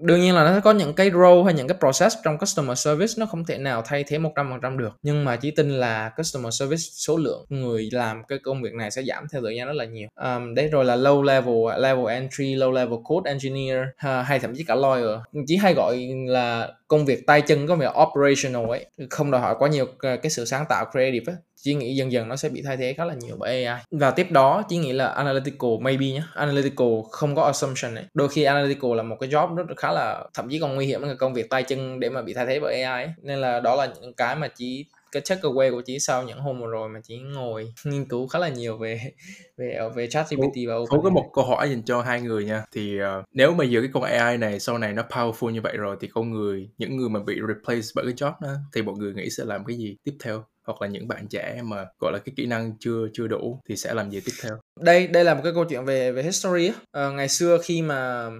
S2: đương nhiên là nó sẽ có những cái role hay những cái process trong customer service nó không thể nào thay thế 100% được. Nhưng mà chỉ tin là customer service số lượng người làm cái công việc này sẽ giảm theo thời gian rất là nhiều. Um, đấy rồi là low level level entry low level code engineer hay thậm chí cả lawyer. Chỉ hay gọi là công việc tay chân có việc operational ấy. Không đòi hỏi quá nhiều ờ, cái sự sáng tạo creative ấy chỉ nghĩ dần dần nó sẽ bị thay thế khá là nhiều bởi AI và tiếp đó chỉ nghĩ là analytical maybe nhé analytical không có assumption này. Đôi khi analytical là một cái job rất khá là thậm chí còn nguy hiểm hơn công việc tay chân để mà bị thay thế bởi AI ấy. nên là đó là những cái mà chỉ cái takeaway của chị sau những hôm vừa rồi mà chị ngồi nghiên cứu khá là nhiều về về về chat GPT và
S3: Phú có một câu hỏi dành cho hai người nha. Thì uh, nếu mà giờ cái con AI này sau này nó powerful như vậy rồi thì con người những người mà bị replace bởi cái job đó thì mọi người nghĩ sẽ làm cái gì tiếp theo hoặc là những bạn trẻ mà gọi là cái kỹ năng chưa chưa đủ thì sẽ làm gì tiếp theo?
S2: Đây đây là một cái câu chuyện về về history à, ngày xưa khi mà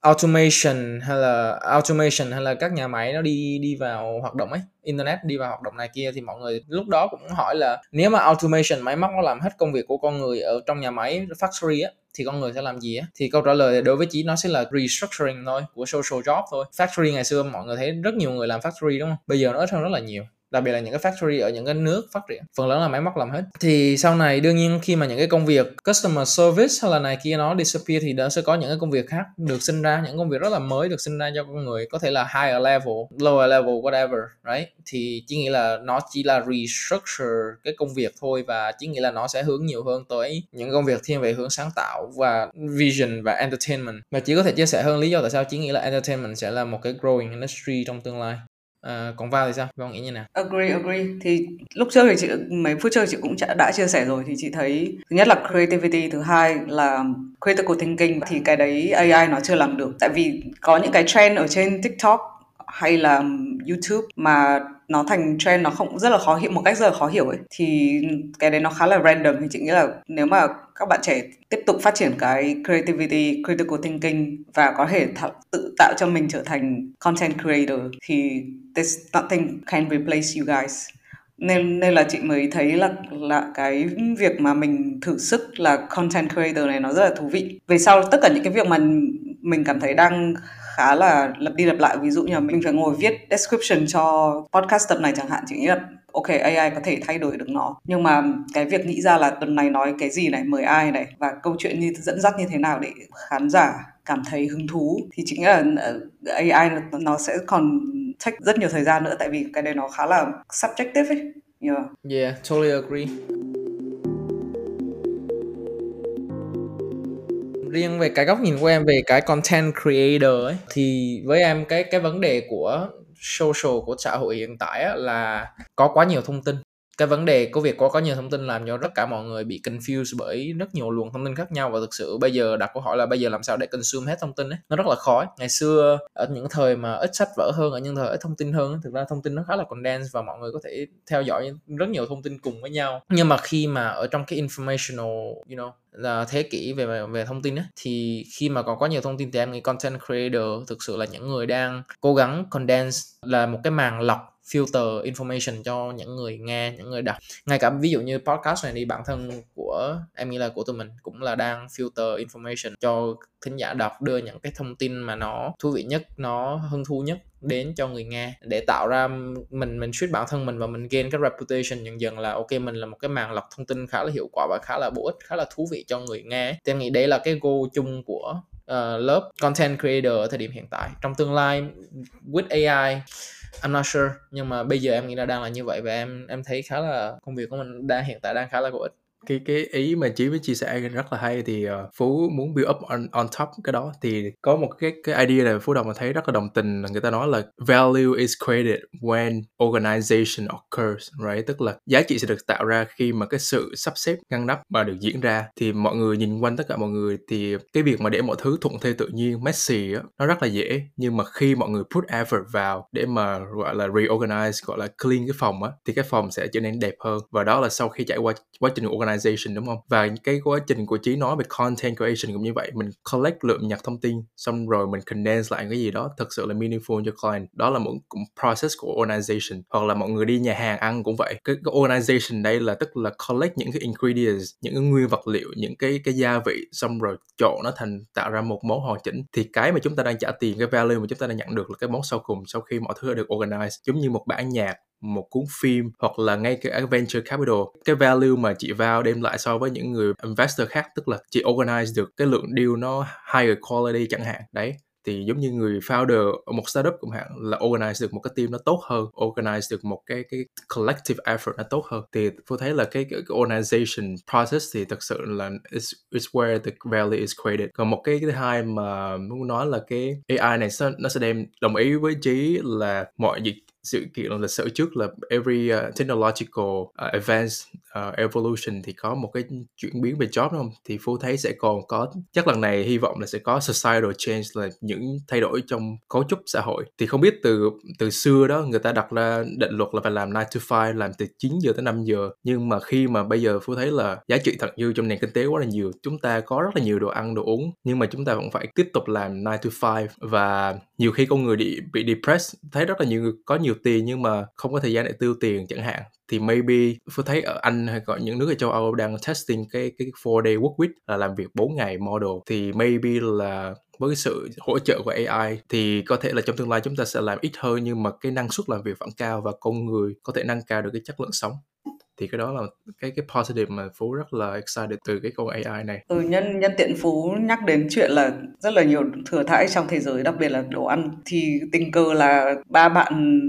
S2: automation hay là automation hay là các nhà máy nó đi đi vào hoạt động ấy internet đi vào hoạt động này kia thì mọi người lúc đó cũng hỏi là nếu mà automation máy móc nó làm hết công việc của con người ở trong nhà máy factory á thì con người sẽ làm gì á? Thì câu trả lời đối với chị nó sẽ là restructuring thôi của social job thôi. Factory ngày xưa mọi người thấy rất nhiều người làm factory đúng không? Bây giờ nó ít hơn rất là nhiều đặc biệt là những cái factory ở những cái nước phát triển. Phần lớn là máy móc làm hết. Thì sau này, đương nhiên khi mà những cái công việc customer service hay là này kia nó disappear thì nó sẽ có những cái công việc khác được sinh ra, những công việc rất là mới được sinh ra cho con người, có thể là higher level, lower level, whatever, right? Thì chỉ nghĩ là nó chỉ là restructure cái công việc thôi và chỉ nghĩ là nó sẽ hướng nhiều hơn tới những công việc thiên về hướng sáng tạo và vision và entertainment. Mà chỉ có thể chia sẻ hơn lý do tại sao chỉ nghĩ là entertainment sẽ là một cái growing industry trong tương lai. Ờ, còn vào thì sao? Vào nghĩ như nào?
S1: Agree, agree. Thì lúc trước thì chị mấy phút trước chị cũng đã chia sẻ rồi thì chị thấy thứ nhất là creativity, thứ hai là critical thinking thì cái đấy AI nó chưa làm được. Tại vì có những cái trend ở trên TikTok hay là YouTube mà nó thành trend nó không rất là khó hiểu một cách rất là khó hiểu ấy. Thì cái đấy nó khá là random thì chị nghĩ là nếu mà các bạn trẻ tiếp tục phát triển cái creativity, critical thinking và có thể th- tự tạo cho mình trở thành content creator thì there's nothing can replace you guys. Nên nên là chị mới thấy là là cái việc mà mình thử sức là content creator này nó rất là thú vị. Về sau tất cả những cái việc mà mình cảm thấy đang khá là lặp đi lặp lại ví dụ như là mình phải ngồi viết description cho podcast tập này chẳng hạn chỉ nghĩ là ok AI có thể thay đổi được nó nhưng mà cái việc nghĩ ra là tuần này nói cái gì này mời ai này và câu chuyện như dẫn dắt như thế nào để khán giả cảm thấy hứng thú thì chính là ờ, AI nó sẽ còn take rất nhiều thời gian nữa tại vì cái đấy nó khá là subjective ấy yeah.
S2: Yeah, totally agree. Riêng về cái góc nhìn của em về cái content creator ấy thì với em cái cái vấn đề của social của xã hội hiện tại á, là có quá nhiều thông tin cái vấn đề của việc có có nhiều thông tin làm cho tất cả mọi người bị confused bởi rất nhiều luồng thông tin khác nhau. Và thực sự bây giờ đặt câu hỏi là bây giờ làm sao để consume hết thông tin ấy? Nó rất là khó ngày xưa ở những thời mà ít sách vở hơn ở những thời ít thông tin hơn thực ra thông tin nó khá là condensed và mọi người có thể theo dõi rất nhiều thông tin cùng với nhau. Nhưng mà khi mà ở trong cái informational you know là thế kỷ về về thông tin ấy, thì khi mà còn có nhiều thông tin thì em nghĩ content creator thực sự là những người đang cố gắng condense là một cái màng lọc filter information cho những người nghe những người đọc. Ngay cả ví dụ như podcast này đi bản thân của em nghĩ là của tụi mình cũng là đang filter information cho thính giả đọc đưa những cái thông tin mà nó thú vị nhất nó hứng thú nhất đến cho người nghe. Để tạo ra mình mình suýt bản thân mình và mình gain cái reputation dần dần là ok mình là một cái màng lọc thông tin khá là hiệu quả và khá là bổ ích khá là thú vị cho người nghe. Thì em nghĩ đấy là cái goal chung của uh, lớp content creator ở thời điểm hiện tại. Trong tương lai with AI I'm not sure, nhưng mà bây giờ em nghĩ là đang là như vậy và em em thấy khá là, công việc của mình đang, hiện tại đang khá là có ích
S3: cái cái ý mà chí với chia sẻ rất là hay thì uh, phú muốn build up on, on top cái đó. Thì có một cái cái idea là phú đồng mà thấy rất là đồng tình là người ta nói là value is created when organization occurs right? Tức là giá trị sẽ được tạo ra khi mà cái sự sắp xếp ngăn nắp mà được diễn ra. Thì mọi người nhìn quanh tất cả mọi người thì cái việc mà để mọi thứ thuận theo tự nhiên messy á nó rất là dễ. Nhưng mà khi mọi người put effort vào để mà gọi là reorganize gọi là clean cái phòng á thì cái phòng sẽ trở nên đẹp hơn. Và đó là sau khi trải qua quá trình organize organization đúng không? Và cái quá trình của trí nói về content creation cũng như vậy. Mình collect lượng nhặt thông tin xong rồi mình condense lại cái gì đó thật sự là meaningful cho client. Đó là một process của organization hoặc là mọi người đi nhà hàng ăn cũng vậy. Cái, cái organization đây là tức là collect những cái ingredients những cái nguyên vật liệu những cái cái gia vị xong rồi trộn nó thành tạo ra một món hoàn chỉnh. Thì cái mà chúng ta đang trả tiền cái value mà chúng ta đang nhận được là cái món sau cùng sau khi mọi thứ đã được organize. Giống như một bản nhạc một cuốn phim hoặc là ngay cái venture capital. Cái value mà chị vào đem lại so với những người investor khác tức là chị organize được cái lượng deal nó higher quality chẳng hạn. Đấy thì giống như người founder ở một startup cũng hạn là organize được một cái team nó tốt hơn organize được một cái cái collective effort nó tốt hơn. Thì tôi thấy là cái, cái, cái organization process thì thật sự là it's, it's where the value is created. Còn một cái thứ hai mà muốn nói là cái AI này nó sẽ đem đồng ý với trí là mọi việc sự kiện lịch sử trước là every uh, technological uh, advance uh, evolution thì có một cái chuyển biến về job đúng không? Thì phú thấy sẽ còn có chắc lần này hy vọng là sẽ có societal change là những thay đổi trong cấu trúc xã hội. Thì không biết từ từ xưa đó người ta đặt ra định luật là phải làm 9 to 5 làm từ 9 giờ tới 5 giờ. Nhưng mà khi mà bây giờ phú thấy là giá trị thật dư trong nền kinh tế quá là nhiều chúng ta có rất là nhiều đồ ăn đồ uống nhưng mà chúng ta vẫn phải tiếp tục làm 9 to 5 và nhiều khi con người bị bị depressed thấy rất là nhiều người có nhiều tiền nhưng mà không có thời gian để tiêu tiền chẳng hạn. Thì maybe tôi thấy ở Anh hay có những nước ở châu Âu đang testing cái cái 4 day work week là làm việc 4 ngày model. Thì maybe là với sự hỗ trợ của AI thì có thể là trong tương lai chúng ta sẽ làm ít hơn nhưng mà cái năng suất làm việc vẫn cao và con người có thể nâng cao được cái chất lượng sống thì cái đó là cái cái positive mà phú rất là excited từ cái con AI này.
S1: Ừ nhân nhân tiện phú nhắc đến chuyện là rất là nhiều thừa thãi trong thế giới đặc biệt là đồ ăn thì tình cờ là ba bạn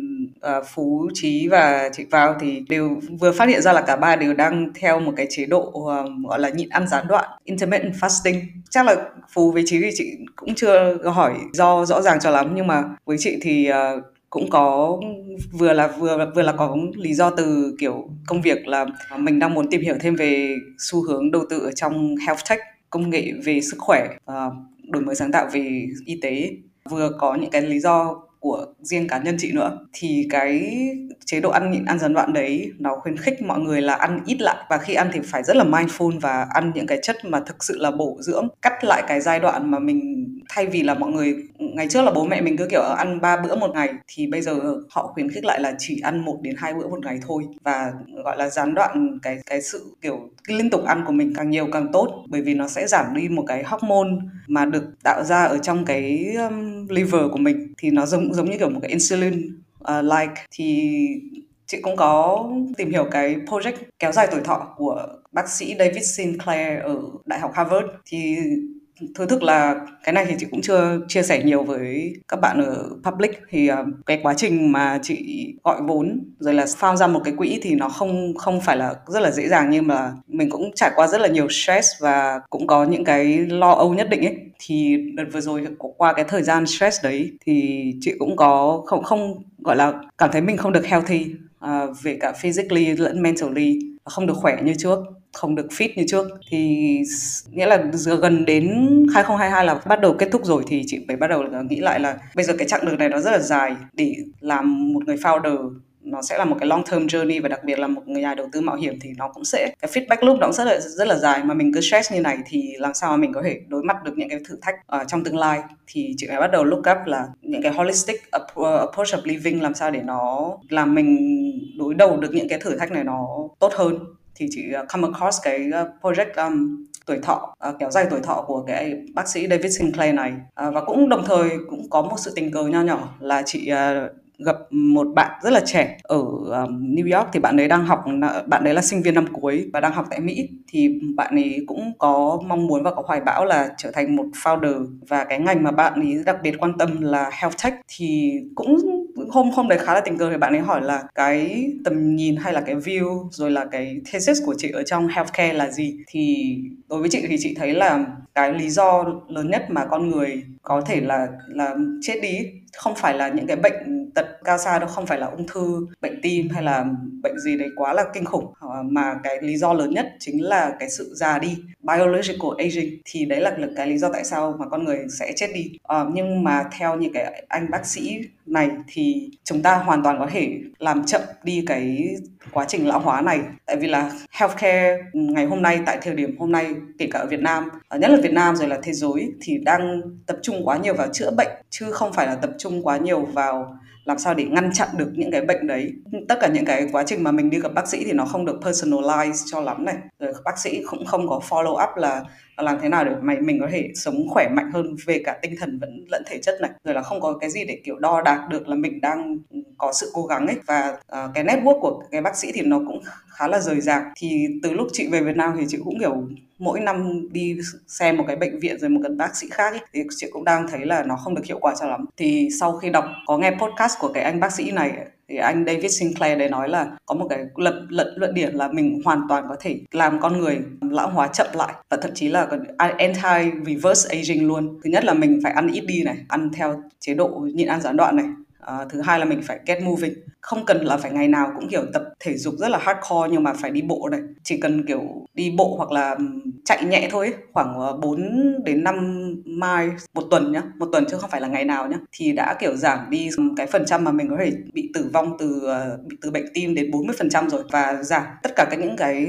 S1: uh, Phú, Trí và chị Vào thì đều vừa phát hiện ra là cả ba đều đang theo một cái chế độ uh, gọi là nhịn ăn gián đoạn intermittent fasting chắc là Phú với Trí thì chị cũng chưa hỏi do rõ ràng cho lắm nhưng mà với chị thì uh, cũng có, vừa là, vừa vừa là có lý do từ, kiểu, công việc là mình đang muốn tìm hiểu thêm về xu hướng đầu tư ở trong health tech, công nghệ về sức khỏe và đổi mới sáng tạo về y tế. Vừa có những cái lý do của riêng cá nhân chị nữa, thì cái chế độ ăn nhịn ăn gián đoạn đấy, nó khuyến khích mọi người là ăn ít lại. Và khi ăn thì phải rất là mindful và ăn những cái chất mà thực sự là bổ dưỡng, cắt lại cái giai đoạn mà mình thay vì là mọi người ngày trước là bố mẹ mình cứ kiểu ăn ba bữa một ngày thì bây giờ họ khuyến khích lại là chỉ ăn một đến hai bữa một ngày thôi. Và gọi là gián đoạn cái cái sự kiểu cái liên tục ăn của mình càng nhiều càng tốt bởi vì nó sẽ giảm đi một cái hormone mà được tạo ra ở trong cái um, liver của mình. Thì nó giống giống như kiểu một cái insulin uh, like. Thì chị cũng có tìm hiểu cái project kéo dài tuổi thọ của bác sĩ David Sinclair ở Đại học Harvard. Thì thú thực là cái này thì chị cũng chưa chia sẻ nhiều với các bạn ở public. Thì à, cái quá trình mà chị gọi vốn rồi là found ra một cái quỹ thì nó không không phải là rất là dễ dàng nhưng mà mình cũng trải qua rất là nhiều stress và cũng có những cái lo âu nhất định ấy. Thì đợt vừa rồi qua cái thời gian stress đấy thì chị cũng có không không gọi là cảm thấy mình không được healthy uh, về cả physically lẫn mentally không được khỏe như trước không được fit như trước. Thì nghĩa là gần đến 2022 là bắt đầu kết thúc rồi thì chị phải bắt đầu nghĩ lại là bây giờ cái chặng đường này nó rất là dài. Để làm một người founder nó sẽ là một cái long term journey và đặc biệt là một người nhà đầu tư mạo hiểm thì nó cũng sẽ cái feedback loop nó cũng rất là rất là dài. Mà mình cứ stress như này thì làm sao mà mình có thể đối mặt được những cái thử thách uh, trong tương lai. Thì chị phải bắt đầu look up là những cái holistic approach of living làm sao để nó làm mình đối đầu được những cái thử thách này nó tốt hơn thì chị ờ, come across cái ờ, project um, tuổi thọ uh, kéo dài tuổi thọ của cái bác sĩ David Sinclair này. Uh, và cũng đồng thời cũng có một sự tình cờ nho nhỏ là chị uh, gặp một bạn rất là trẻ ở um, New York. Thì bạn ấy đang học bạn ấy là sinh viên năm cuối và đang học tại Mỹ. Thì bạn ấy cũng có mong muốn và có hoài bão là trở thành một founder. Và cái ngành mà bạn ấy đặc biệt quan tâm là health tech. Thì cũng hôm hôm đấy khá là tình cờ thì bạn ấy hỏi là cái tầm nhìn hay là cái view, rồi là cái thesis của chị ở trong healthcare là gì? Thì đối với chị thì chị thấy là cái lý do lớn nhất mà con người có thể là là chết đi không phải là những cái bệnh tật cao xa đâu không phải là ung thư bệnh tim hay là bệnh gì đấy quá là kinh khủng. Ờ, mà cái lý do lớn nhất chính là cái sự già đi biological aging. Thì đấy là cái lý do tại sao mà con người sẽ chết đi. À, nhưng mà theo như cái anh bác sĩ này thì chúng ta hoàn toàn có thể làm chậm đi cái quá trình lão hóa này. Tại vì là healthcare ừ, ngày hôm nay, tại thời điểm hôm nay, kể cả ở Việt Nam ờ, nhất là Việt Nam rồi là thế giới, thì đang tập trung quá nhiều vào chữa bệnh, chứ không phải là tập trung quá nhiều vào làm sao để ngăn chặn được những cái bệnh đấy. Tất cả những cái quá trình mà mình đi gặp bác sĩ thì nó không được personalize cho lắm này. Rồi bác sĩ cũng không có follow up là làm thế nào để mày mình có thể sống khỏe mạnh hơn về cả tinh thần vẫn lẫn thể chất này. Rồi là không có cái gì để kiểu đo đạc được là mình đang có sự cố gắng ấy. Và uh, cái network của cái bác sĩ thì nó cũng khá là rời rạc thì từ lúc chị về Việt Nam thì chị cũng kiểu mỗi năm đi xem một cái bệnh viện rồi một cái bác sĩ khác ấy, thì chị cũng đang thấy là nó không được hiệu quả cho lắm. Thì sau khi đọc có nghe podcast của cái anh bác sĩ này thì anh David Sinclair đấy nói là có một cái luận luận luận điểm là mình hoàn toàn có thể làm con người lão hóa chậm lại và thậm chí là còn anti reverse aging luôn. Thứ nhất là mình phải ăn ít đi này ăn theo chế độ nhịn ăn gián đoạn này. À, thứ hai là mình phải get moving. Không cần là phải ngày nào cũng kiểu tập thể dục rất là hardcore nhưng mà phải đi bộ này. Chỉ cần kiểu đi bộ hoặc là chạy nhẹ thôi ấy, khoảng ờ, 4 đến 5 mai một tuần nhá một tuần chứ không phải là ngày nào nhá thì đã kiểu giảm đi cái phần trăm mà mình có thể bị tử vong từ ờ, bị từ bệnh tim đến 40 phần trăm rồi. Và giảm tất cả các những cái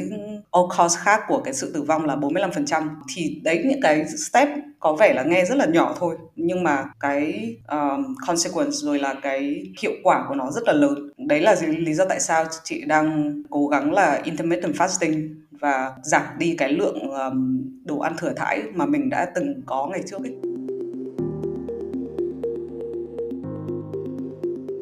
S1: all cause khác của cái sự tử vong là 45 phần trăm. Thì đấy những cái step có vẻ là nghe rất là nhỏ thôi nhưng mà cái um, consequence rồi là cái hiệu quả của nó rất là lớn. Đấy là lý do tại sao chị đang cố gắng là intermittent fasting và giảm đi cái lượng um, đồ ăn thừa thãi mà mình đã từng có ngày trước ấy.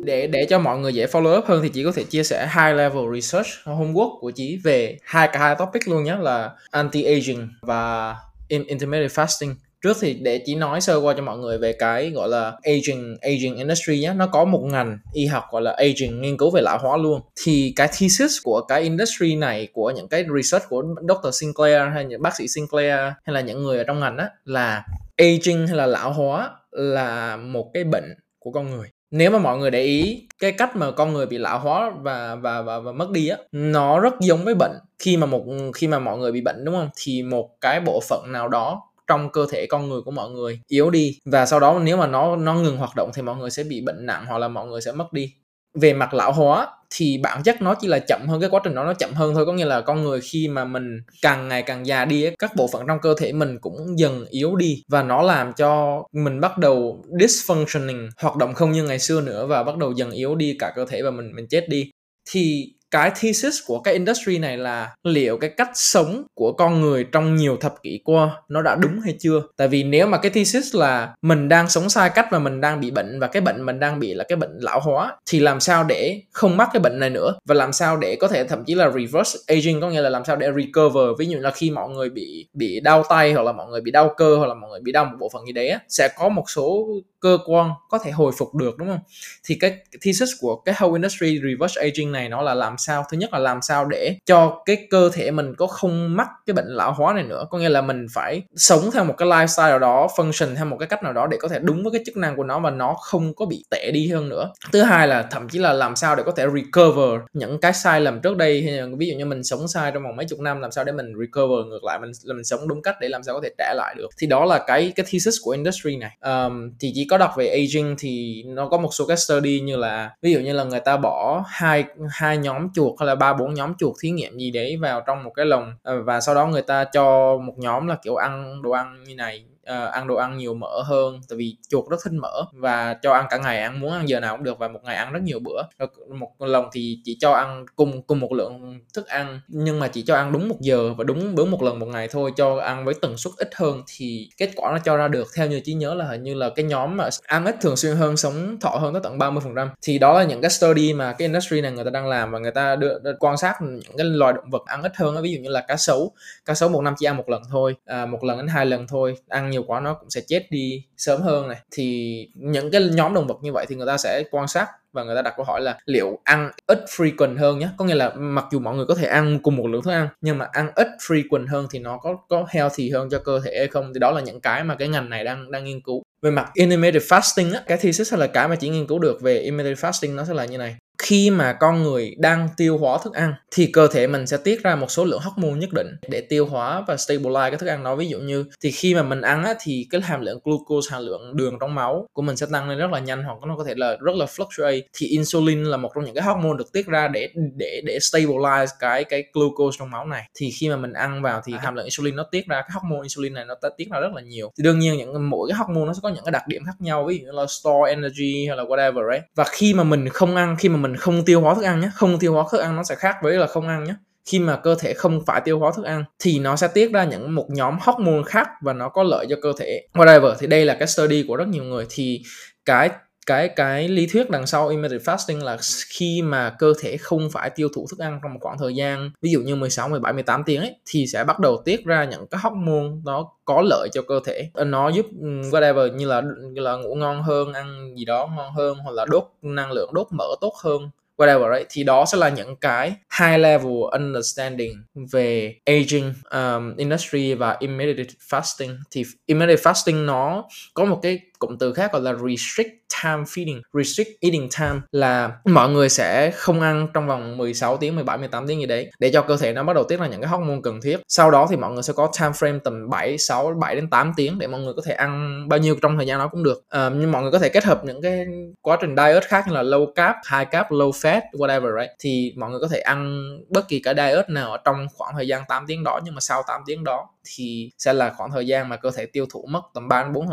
S2: để để cho mọi người dễ follow up hơn thì chị có thể chia sẻ high level research homework của chị về hai cả hai topic luôn nhé là anti aging và intermittent fasting trước thì để chỉ nói sơ qua cho mọi người về cái gọi là aging aging industry nhé nó có một ngành y học gọi là aging nghiên cứu về lão hóa luôn. Thì cái thesis của cái industry này của những cái research của Dr. Sinclair hay những bác sĩ Sinclair hay là những người ở trong ngành á là aging hay là lão hóa là một cái bệnh của con người. Nếu mà mọi người để ý cái cách mà con người bị lão hóa và và và, và mất đi á nó rất giống với bệnh. Khi mà một khi mà mọi người bị bệnh đúng không? Thì một cái bộ phận nào đó trong cơ thể con người của mọi người yếu đi. Và sau đó nếu mà nó nó ngừng hoạt động thì mọi người sẽ bị bệnh nặng hoặc là mọi người sẽ mất đi. Về mặt lão hóa thì bản chất nó chỉ là chậm hơn cái quá trình đó nó chậm hơn thôi. Có nghĩa là con người khi mà mình càng ngày càng già đi ấy, các bộ phận trong cơ thể mình cũng dần yếu đi. Và nó làm cho mình bắt đầu dysfunctioning hoạt động không như ngày xưa nữa và bắt đầu dần yếu đi cả cơ thể và mình mình chết đi. Thì cái thesis của cái industry này là liệu cái cách sống của con người trong nhiều thập kỷ qua nó đã đúng hay chưa? Tại vì nếu mà cái thesis là mình đang sống sai cách và mình đang bị bệnh và cái bệnh mình đang bị là cái bệnh lão hóa, thì làm sao để không mắc cái bệnh này nữa? Và làm sao để có thể thậm chí là reverse aging, có nghĩa là làm sao để recover? Ví dụ là khi mọi người bị bị đau tay hoặc là mọi người bị đau cơ hoặc là mọi người bị đau một bộ phận gì đấy sẽ có một số cơ quan có thể hồi phục được đúng không? Thì cái thesis của cái whole industry reverse aging này nó là làm sao thứ nhất là làm sao để cho cái cơ thể mình có không mắc cái bệnh lão hóa này nữa. Có nghĩa là mình phải sống theo một cái lifestyle nào đó function theo một cái cách nào đó để có thể đúng với cái chức năng của nó và nó không có bị tệ đi hơn nữa. Thứ hai là thậm chí là làm sao để có thể recover những cái sai lầm trước đây. Hay là ví dụ như mình sống sai trong vòng mấy chục năm làm sao để mình recover ngược lại mình là mình sống đúng cách để làm sao có thể trả lại được. Thì đó là cái cái thesis của industry này. Um, thì chỉ có đọc về aging thì nó có một số cái study như là, ví dụ như là người ta bỏ hai hai nhóm chuột hay là ba, bốn nhóm chuột thí nghiệm gì đấy vào trong một cái lồng ờ, và sau đó người ta cho một nhóm là kiểu ăn đồ ăn như này uh, ăn đồ ăn nhiều mỡ hơn tại vì chuột rất thích mỡ và cho ăn cả ngày ăn muốn ăn giờ nào cũng được và một ngày ăn rất nhiều bữa. Ờ, một lần thì chỉ cho ăn cùng cùng một lượng thức ăn nhưng mà chỉ cho ăn đúng một giờ và đúng bữa một lần một ngày thôi cho ăn với tần suất ít hơn thì kết quả nó cho ra được. Theo như trí nhớ là hình như là cái nhóm mà ăn ít thường xuyên hơn sống thọ hơn tới tận 30 phần trăm. Thì đó là những cái study mà cái industry này người ta đang làm và người ta đưa, đưa quan sát những cái loài động vật ăn ít hơn ví dụ như là cá sấu. Cá sấu một năm chỉ ăn một lần thôi à, một lần đến hai lần thôi ăn nhiều quá nó cũng sẽ chết đi sớm hơn này. Thì những cái nhóm động vật như vậy thì người ta sẽ quan sát và người ta đặt câu hỏi là liệu ăn ít frequent hơn nhé có nghĩa là mặc dù mọi người có thể ăn cùng một lượng thức ăn, nhưng mà ăn ít frequent hơn thì nó có có healthy hơn cho cơ thể hay không? Thì đó là những cái mà cái ngành này đang đang nghiên cứu. Về mặt intermittent fasting á, cái thesis là cái mà chỉ nghiên cứu được về intermittent fasting nó sẽ là như này khi mà con người đang tiêu hóa thức ăn thì cơ thể mình sẽ tiết ra một số lượng hormone nhất định để tiêu hóa và stabilize cái thức ăn đó. Ví dụ như thì khi mà mình ăn á, thì cái hàm lượng glucose hàm lượng đường trong máu của mình sẽ tăng lên rất là nhanh hoặc nó có thể là rất là fluctuate. Thì insulin là một trong những cái hormone được tiết ra để để để stabilize cái cái glucose trong máu này. Thì khi mà mình ăn vào thì hàm lượng insulin nó tiết ra cái hormone insulin này nó tiết ra rất là nhiều. Thì đương nhiên những mỗi cái hormone nó sẽ có những cái đặc điểm khác nhau ví dụ như là store energy hay là whatever right và khi mà mình không ăn khi mà mình không tiêu hóa thức ăn nhé, không tiêu hóa thức ăn nó sẽ khác với là không ăn nhé. Khi mà cơ thể không phải tiêu hóa thức ăn thì nó sẽ tiết ra những một nhóm hormone khác và nó có lợi cho cơ thể. Whatever thì đây là cái study của rất nhiều người thì cái cái cái lý thuyết đằng sau intermittent fasting là khi mà cơ thể không phải tiêu thụ thức ăn trong một khoảng thời gian ví dụ như 16, 17, 18 tiếng ấy thì sẽ bắt đầu tiết ra những cái hormone nó có lợi cho cơ thể. Ờ, nó giúp whatever như là như là ngủ ngon hơn ăn gì đó ngon hơn hoặc là đốt năng lượng đốt mỡ tốt hơn whatever right? Thì đó sẽ là những cái high level understanding về aging um, industry và intermittent fasting. Thì intermittent fasting nó có một cái cụm từ khác gọi là restrict time feeding. Restrict eating time là mọi người sẽ không ăn trong vòng 16 tiếng 17 18 tiếng gì đấy để cho cơ thể nó bắt đầu tiết ra những cái hormone cần thiết. Sau đó thì mọi người sẽ có time frame tầm 7 6 7 đến 8 tiếng để mọi người có thể ăn bao nhiêu trong thời gian đó cũng được. À, nhưng mọi người có thể kết hợp những cái quá trình diet khác như là low carb high carb low fat whatever right? Thì mọi người có thể ăn bất kỳ cái diet nào ở trong khoảng thời gian 8 tiếng đó nhưng mà sau 8 tiếng đó thì sẽ là khoảng thời gian mà cơ thể tiêu thụ mất tầm 3 đến 4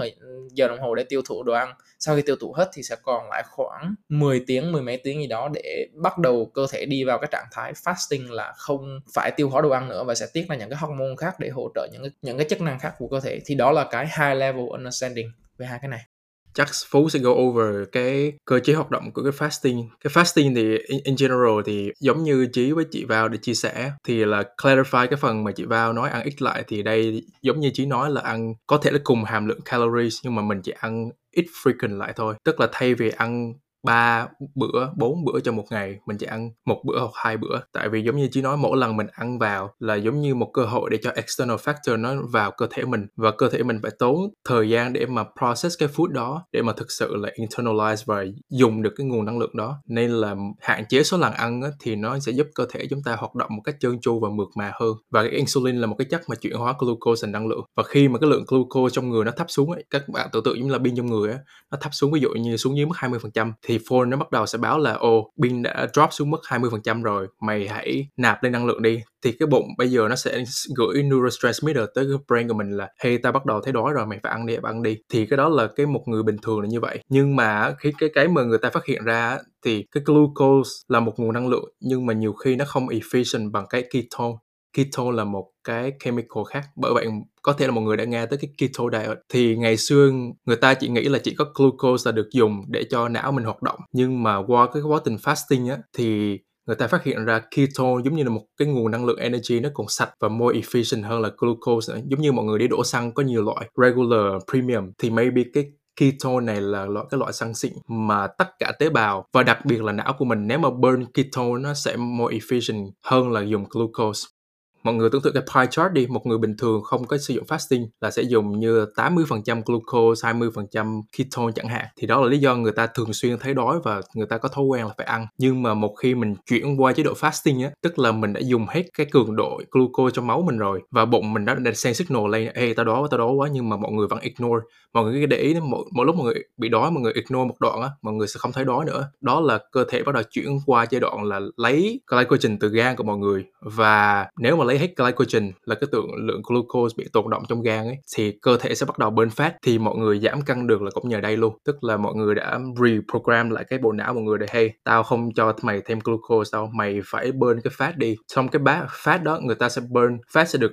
S2: giờ đồng hồ để tiêu thụ đồ ăn. Sau khi tiêu thụ hết thì sẽ còn lại khoảng 10 tiếng mười mấy tiếng gì đó để bắt đầu cơ thể đi vào cái trạng thái fasting là không phải tiêu hóa đồ ăn nữa và sẽ tiết ra những cái hormone khác để hỗ trợ những cái, những cái chức năng khác của cơ thể. Thì đó là cái high level understanding về hai cái này
S3: chắc Phú sẽ go over cái cơ chế hoạt động của cái fasting. Cái fasting thì in, in general thì giống như Chí với chị Vào để chia sẻ thì là clarify cái phần mà chị Vào nói ăn ít lại thì đây giống như Chí nói là ăn có thể là cùng hàm lượng calories nhưng mà mình chỉ ăn ít frequent lại thôi. Tức là thay vì ăn ba bữa bốn bữa cho một ngày mình chỉ ăn một bữa hoặc hai bữa. Tại vì giống như chỉ nói mỗi lần mình ăn vào là giống như một cơ hội để cho external factor nó vào cơ thể mình. Và cơ thể mình phải tốn thời gian để mà process cái food đó để mà thực sự là internalize và dùng được cái nguồn năng lượng đó. Nên là hạn chế số lần ăn á, thì nó sẽ giúp cơ thể chúng ta hoạt động một cách trơn tru và mượt mà hơn. Và cái insulin là một cái chất mà chuyển hóa glucose thành năng lượng. Và khi mà cái lượng glucose trong người nó thấp xuống ấy các bạn tưởng tượng giống như là pin trong người á nó thấp xuống ví dụ như xuống dưới mức 20% thì phone nó bắt đầu sẽ báo là ô pin đã drop xuống mức 20% rồi, mày hãy nạp lên năng lượng đi. Thì cái bụng bây giờ nó sẽ gửi neurotransmitter tới cái brain của mình là, hey ta bắt đầu thấy đói rồi, mày phải ăn đi phải ăn đi. Thì cái đó là cái một người bình thường là như vậy. Nhưng mà khi cái cái mà người ta phát hiện ra thì cái glucose là một nguồn năng lượng, nhưng mà nhiều khi nó không efficient bằng cái ketone keto là một cái chemical khác, bởi vậy có thể là một người đã nghe tới cái keto diet. Thì ngày xưa người ta chỉ nghĩ là chỉ có glucose là được dùng để cho não mình hoạt động. Nhưng mà qua cái quá trình fasting á, thì người ta phát hiện ra keto giống như là một cái nguồn năng lượng energy nó còn sạch và more efficient hơn là glucose nữa. giống như mọi người đi đổ xăng có nhiều loại regular, premium. Thì maybe cái keto này là loại, cái loại xăng xịn mà tất cả tế bào và đặc biệt là não của mình, nếu mà burn keto nó sẽ more efficient hơn là dùng glucose mọi người tưởng tượng cái pie chart đi một người bình thường không có sử dụng fasting là sẽ dùng như 80% glucose 20% ketone chẳng hạn. Thì đó là lý do người ta thường xuyên thấy đói và người ta có thói quen là phải ăn. Nhưng mà một khi mình chuyển qua chế độ fasting á tức là mình đã dùng hết cái cường độ glucose trong máu mình rồi và bụng mình đã, đã send signal lên ê tao đói tao đói quá. Nhưng mà mọi người vẫn ignore. Mọi người cứ để ý mỗi, mỗi lúc mọi người bị đói mọi người ignore một đoạn á mọi người sẽ không thấy đói nữa. Đó là cơ thể bắt đầu chuyển qua giai đoạn là lấy glycogen từ gan của mọi người. Và nếu mà lấy hết glycogen là cái tượng lượng glucose bị tồn động trong gan ấy, thì cơ thể sẽ bắt đầu burn fat thì mọi người giảm cân được là cũng nhờ đây luôn. Tức là mọi người đã reprogram lại cái bộ não mọi người để hey, tao không cho mày thêm glucose đâu, mày phải burn cái fat đi. Xong cái bát fat đó người ta sẽ burn fat sẽ được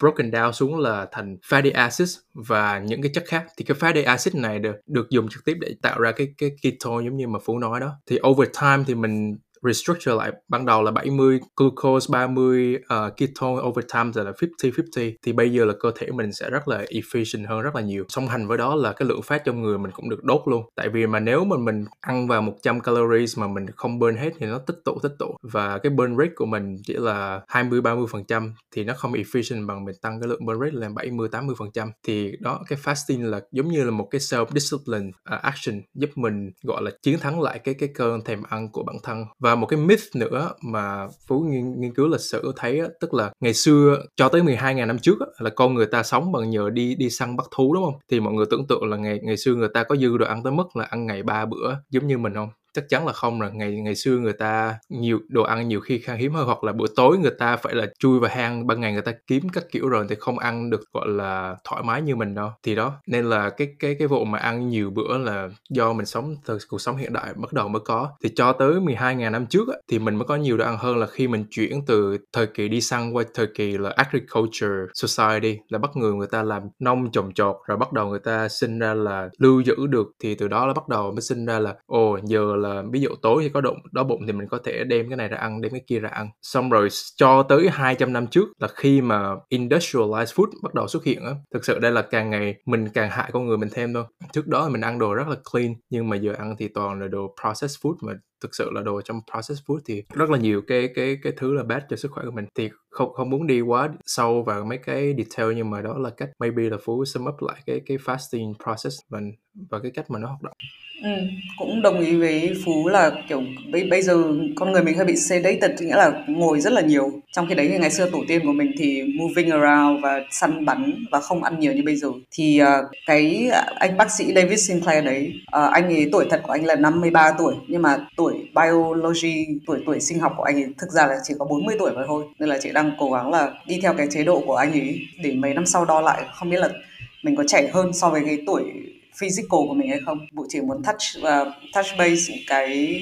S3: broken down xuống là thành fatty acids và những cái chất khác. Thì cái fatty acid này được được dùng trực tiếp để tạo ra cái cái ketone giống như mà phú nói đó. Thì over time thì mình restructure lại. Ban đầu là 70 glucose 30 uh, ờ, ketone over time rồi là 50 50 thì bây giờ là cơ thể mình sẽ rất là efficient hơn rất là nhiều. Song hành với đó là cái lượng fat trong người mình cũng được đốt luôn. Tại vì mà nếu mà mình ăn vào 100 calories mà mình không burn hết thì nó tích tụ tích tụ. Và cái burn rate của mình chỉ là 20 30 phần trăm thì nó không efficient bằng mình tăng cái lượng burn rate lên 70 80 phần trăm. Thì đó cái fasting là giống như là một cái self discipline uh, ờ, action giúp mình gọi là chiến thắng lại cái cái cơn thèm ăn của bản thân. Và một cái myth nữa mà Phú nghiên, nghiên cứu lịch sử thấy á, tức là ngày xưa cho tới 12.000 năm trước á, là con người ta sống bằng nhờ đi đi săn bắt thú đúng không? Thì mọi người tưởng tượng là ngày ngày xưa người ta có dư đồ ăn tới mức là ăn ngày ba bữa giống như mình không? Chắc chắn là không rồi. Ngày ngày xưa người ta nhiều đồ ăn nhiều khi khan hiếm hơn hoặc là buổi tối người ta phải là chui vào hang ban ngày người ta kiếm các kiểu rồi thì không ăn được gọi là thoải mái như mình đâu. Thì đó nên là cái cái cái vụ mà ăn nhiều bữa là do mình sống từ cuộc sống hiện đại bắt đầu mới có. Thì cho tới 12.000 năm trước á, thì mình mới có nhiều đồ ăn hơn là khi mình chuyển từ thời kỳ đi săn qua thời kỳ là agriculture society là bắt người người ta làm nông trồng trọt rồi bắt đầu người ta sinh ra là lưu giữ được. Thì từ đó là bắt đầu mới sinh ra là ồ giờ là là ví dụ tối thì có đụng đói bụng thì mình có thể đem cái này ra ăn, đem cái kia ra ăn. Xong rồi cho tới 200 năm trước là khi mà industrialized food bắt đầu xuất hiện á, thực sự đây là càng ngày mình càng hại con người mình thêm thôi. Trước đó mình ăn đồ rất là clean, nhưng mà giờ ăn thì toàn là đồ processed food mà thực sự là đồ trong processed food thì rất là nhiều cái cái cái thứ là bad cho sức khỏe của mình. Thì không không muốn đi quá sâu vào mấy cái detail nhưng mà đó là cách maybe là phú sum up lại cái cái fasting process và và cái cách mà nó hoạt động.
S1: Ừ, cũng đồng ý với Phú là kiểu bây bây giờ con người mình hơi bị sedated nghĩa là ngồi rất là nhiều trong khi đấy thì ngày xưa tổ tiên của mình thì moving around và săn bắn và không ăn nhiều như bây giờ. Thì uh, cái anh bác sĩ David Sinclair đấy uh, anh ấy tuổi thật của anh là 53 tuổi nhưng mà tuổi biology tuổi tuổi sinh học của anh ấy thực ra là chỉ có 40 tuổi mà thôi. Nên là chị đang cố gắng là đi theo cái chế độ của anh ấy để mấy năm sau đo lại không biết là mình có trẻ hơn so với cái tuổi physical của mình hay không. Bộ chỉ muốn touch uh, touch base cái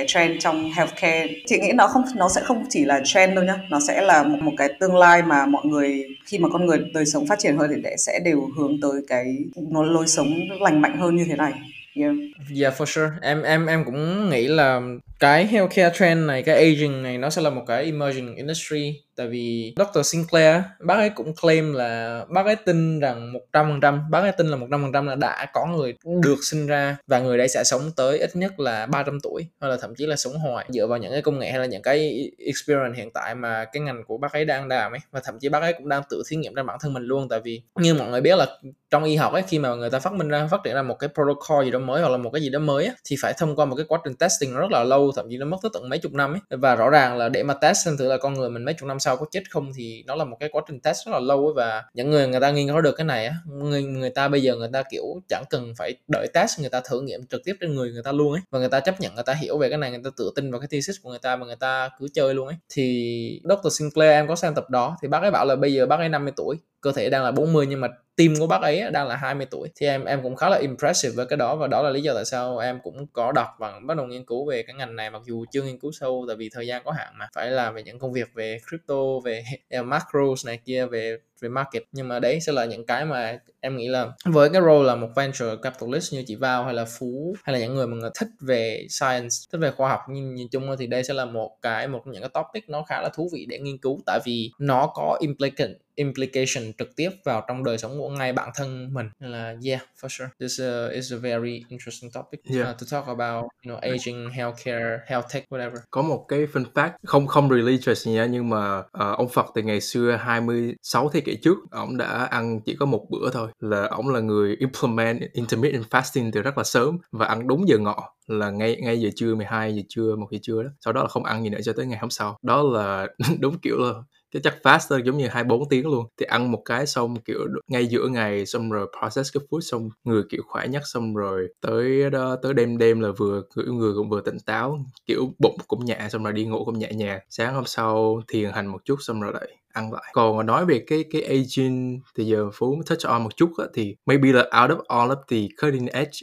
S1: cái trend trong healthcare. Chị nghĩ nó không nó sẽ không chỉ là trend đâu nhá. Nó sẽ là một, một cái tương lai mà mọi người khi mà con người đời sống phát triển hơn thì sẽ đều hướng tới cái nó lối sống lành mạnh hơn như thế này.
S2: Yeah. yeah for sure. Em em em cũng nghĩ là cái healthcare trend này cái aging này nó sẽ là một cái emerging industry. Tại vì Dr. Sinclair bác ấy cũng claim là bác ấy tin rằng 100% bác ấy tin là 100% là đã có người được sinh ra và người đấy sẽ sống tới ít nhất là 300 tuổi hoặc là thậm chí là sống hoài. Dựa vào những cái công nghệ hay là những cái experience hiện tại mà cái ngành của bác ấy đang làm ấy và thậm chí bác ấy cũng đang tự thí nghiệm ra bản thân mình luôn. Tại vì như mọi người biết là trong y học ấy khi mà người ta phát minh ra phát triển ra một cái protocol gì đó mới hoặc là một cái gì đó mới ấy, thì phải thông qua một cái quá trình testing rất là lâu lâu thậm chí nó mất tới tận mấy chục năm ấy. Và rõ ràng là để mà test xem thử là con người mình mấy chục năm sau có chết không thì nó là một cái quá trình test rất là lâu ấy. Và những người người ta nghiên cứu được cái này á, người người ta bây giờ người ta, kiểu, chẳng cần phải đợi test, người ta thử nghiệm trực tiếp trên người người ta luôn ấy. Và người ta chấp nhận, người ta hiểu về cái này, người ta tự tin vào cái thesis của người ta và người ta cứ chơi luôn ấy. Thì Dr. Sinclair, em có xem tập đó, thì bác ấy bảo là bây giờ bác ấy 50 tuổi cơ thể đang là 40 nhưng mà tim của bác ấy đang là 20 tuổi. Thì em em cũng khá là impressive với cái đó và đó là lý do tại sao em cũng có đọc và bắt đầu nghiên cứu về cái ngành này mặc dù chưa nghiên cứu sâu tại vì thời gian có hạn mà. Phải làm về những công việc về crypto, về macros này kia, về về market. Nhưng mà đấy sẽ là những cái mà em nghĩ là với cái role là một venture capitalist như chị Vào hay là Phú hay là những người mà người thích về science thích về khoa học nhưng nhìn chung thì đây sẽ là một cái một những cái topic nó khá là thú vị để nghiên cứu. Tại vì nó có implicant implication trực tiếp vào trong đời sống của ngay bản thân mình. Nên là yeah for sure. This uh, is a very interesting topic
S3: Yeah.
S2: uh, to talk about you know aging healthcare health tech whatever.
S3: Có một cái fun fact không không religious nha nhưng mà ờ, ông Phật từ ngày xưa 26 thế kỷ trước ông đã ăn chỉ có một bữa thôi. Là ông là người implement intermittent fasting từ rất là sớm và ăn đúng giờ ngọ, là ngay ngay giờ trưa 12 giờ trưa, một giờ trưa đó. Sau đó là không ăn gì nữa cho tới ngày hôm sau. Đó là đúng kiểu là cái chắc fast giống như 24 tiếng luôn. Thì ăn một cái xong kiểu ngay giữa ngày xong rồi process cái food xong người kiểu khỏe nhất xong rồi tới đó tới đêm đêm là vừa người, người cũng vừa tỉnh táo kiểu bụng cũng nhẹ xong rồi đi ngủ cũng nhẹ nhàng. Sáng hôm sau thiền hành một chút xong rồi lại ăn lại. Còn nói về cái cái aging thì giờ phú touch on một chút á, thì maybe là out of all of the cutting edge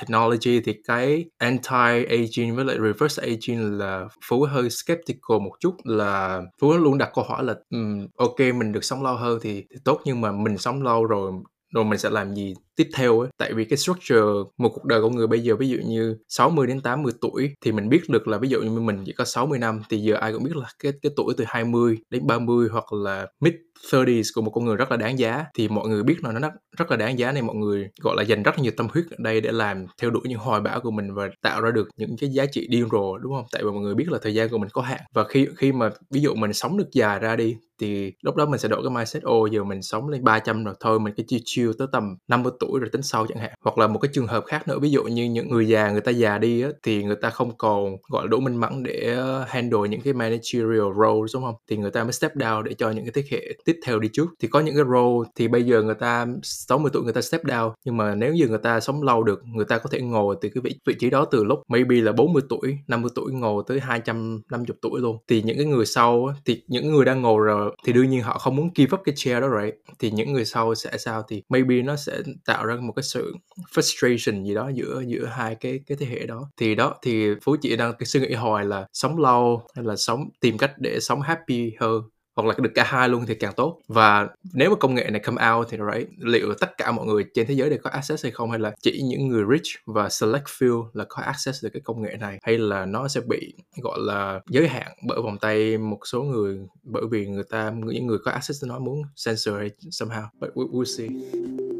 S3: technology thì cái anti-aging với lại reverse aging là Phú hơi skeptical một chút là Phú luôn đặt câu hỏi là um, ok mình được sống lâu hơn thì, thì tốt nhưng mà mình sống lâu rồi rồi mình sẽ làm gì? Tiếp theo ấy. Tại vì cái structure một cuộc đời của người bây giờ ví dụ như 60 đến 80 tuổi thì mình biết được là ví dụ như mình chỉ có 60 năm thì giờ ai cũng biết là cái cái tuổi từ 20 đến 30 hoặc là mid 30s của một con người rất là đáng giá. Thì mọi người biết là nó rất, rất là đáng giá này mọi người gọi là dành rất là nhiều tâm huyết ở đây để làm theo đuổi những hoài bão của mình và tạo ra được những cái giá trị điên rồ đúng không? Tại vì mọi người biết là thời gian của mình có hạn. Và khi khi mà ví dụ mình sống được dài ra đi thì lúc đó mình sẽ đổi cái mindset ô giờ mình sống lên 300 rồi thôi mình cái chiêu chill tới tầm 50 tuổi rồi tính sau chẳng hạn. Hoặc là một cái trường hợp khác nữa ví dụ như những người già người ta già đi á, thì người ta không còn gọi là đủ minh mẫn để ờ, handle những cái managerial role đúng không? Thì người ta mới step down để cho những cái thế hệ tiếp theo đi trước. Thì có những cái role thì bây giờ người ta 60 tuổi người ta step down nhưng mà nếu như người ta sống lâu được người ta có thể ngồi từ cái vị vị trí đó từ lúc maybe là 40 tuổi 50 tuổi ngồi tới 250 tuổi luôn. Thì những cái người sau á, thì những người đang ngồi rồi thì đương nhiên họ không muốn give up cái chair đó right thì những người sau sẽ sao? Thì maybe nó sẽ tạo ra một cái sự frustration gì đó giữa giữa hai cái cái thế hệ đó. Thì đó thì phú chị đang cái suy nghĩ hồi là sống lâu hay là sống tìm cách để sống happy hơn hoặc là được cả hai luôn thì càng tốt. Và nếu mà công nghệ này come out thì right, liệu tất cả mọi người trên thế giới đều có access hay không hay là chỉ những người rich và select few là có access được cái công nghệ này hay là nó sẽ bị gọi là giới hạn bởi vòng tay một số người bởi vì người ta những người có access nó muốn censor hay somehow but we, we'll see.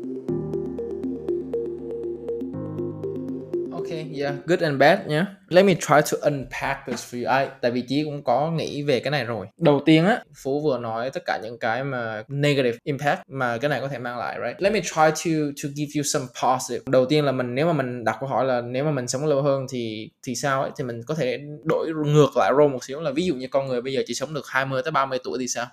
S2: Okay, yeah, good and bad nhé. Let me try to unpack this for you. I, tại vì chị cũng có nghĩ về cái này rồi. Đầu tiên á, Phú vừa nói tất cả những cái mà negative impact mà cái này có thể mang lại, right? Let me try to to give you some positive. Đầu tiên là mình nếu mà mình đặt câu hỏi là nếu mà mình sống lâu hơn thì thì sao ấy thì mình có thể đổi ngược lại role một xíu là ví dụ như con người bây giờ chỉ sống được 20 tới 30 tuổi thì sao?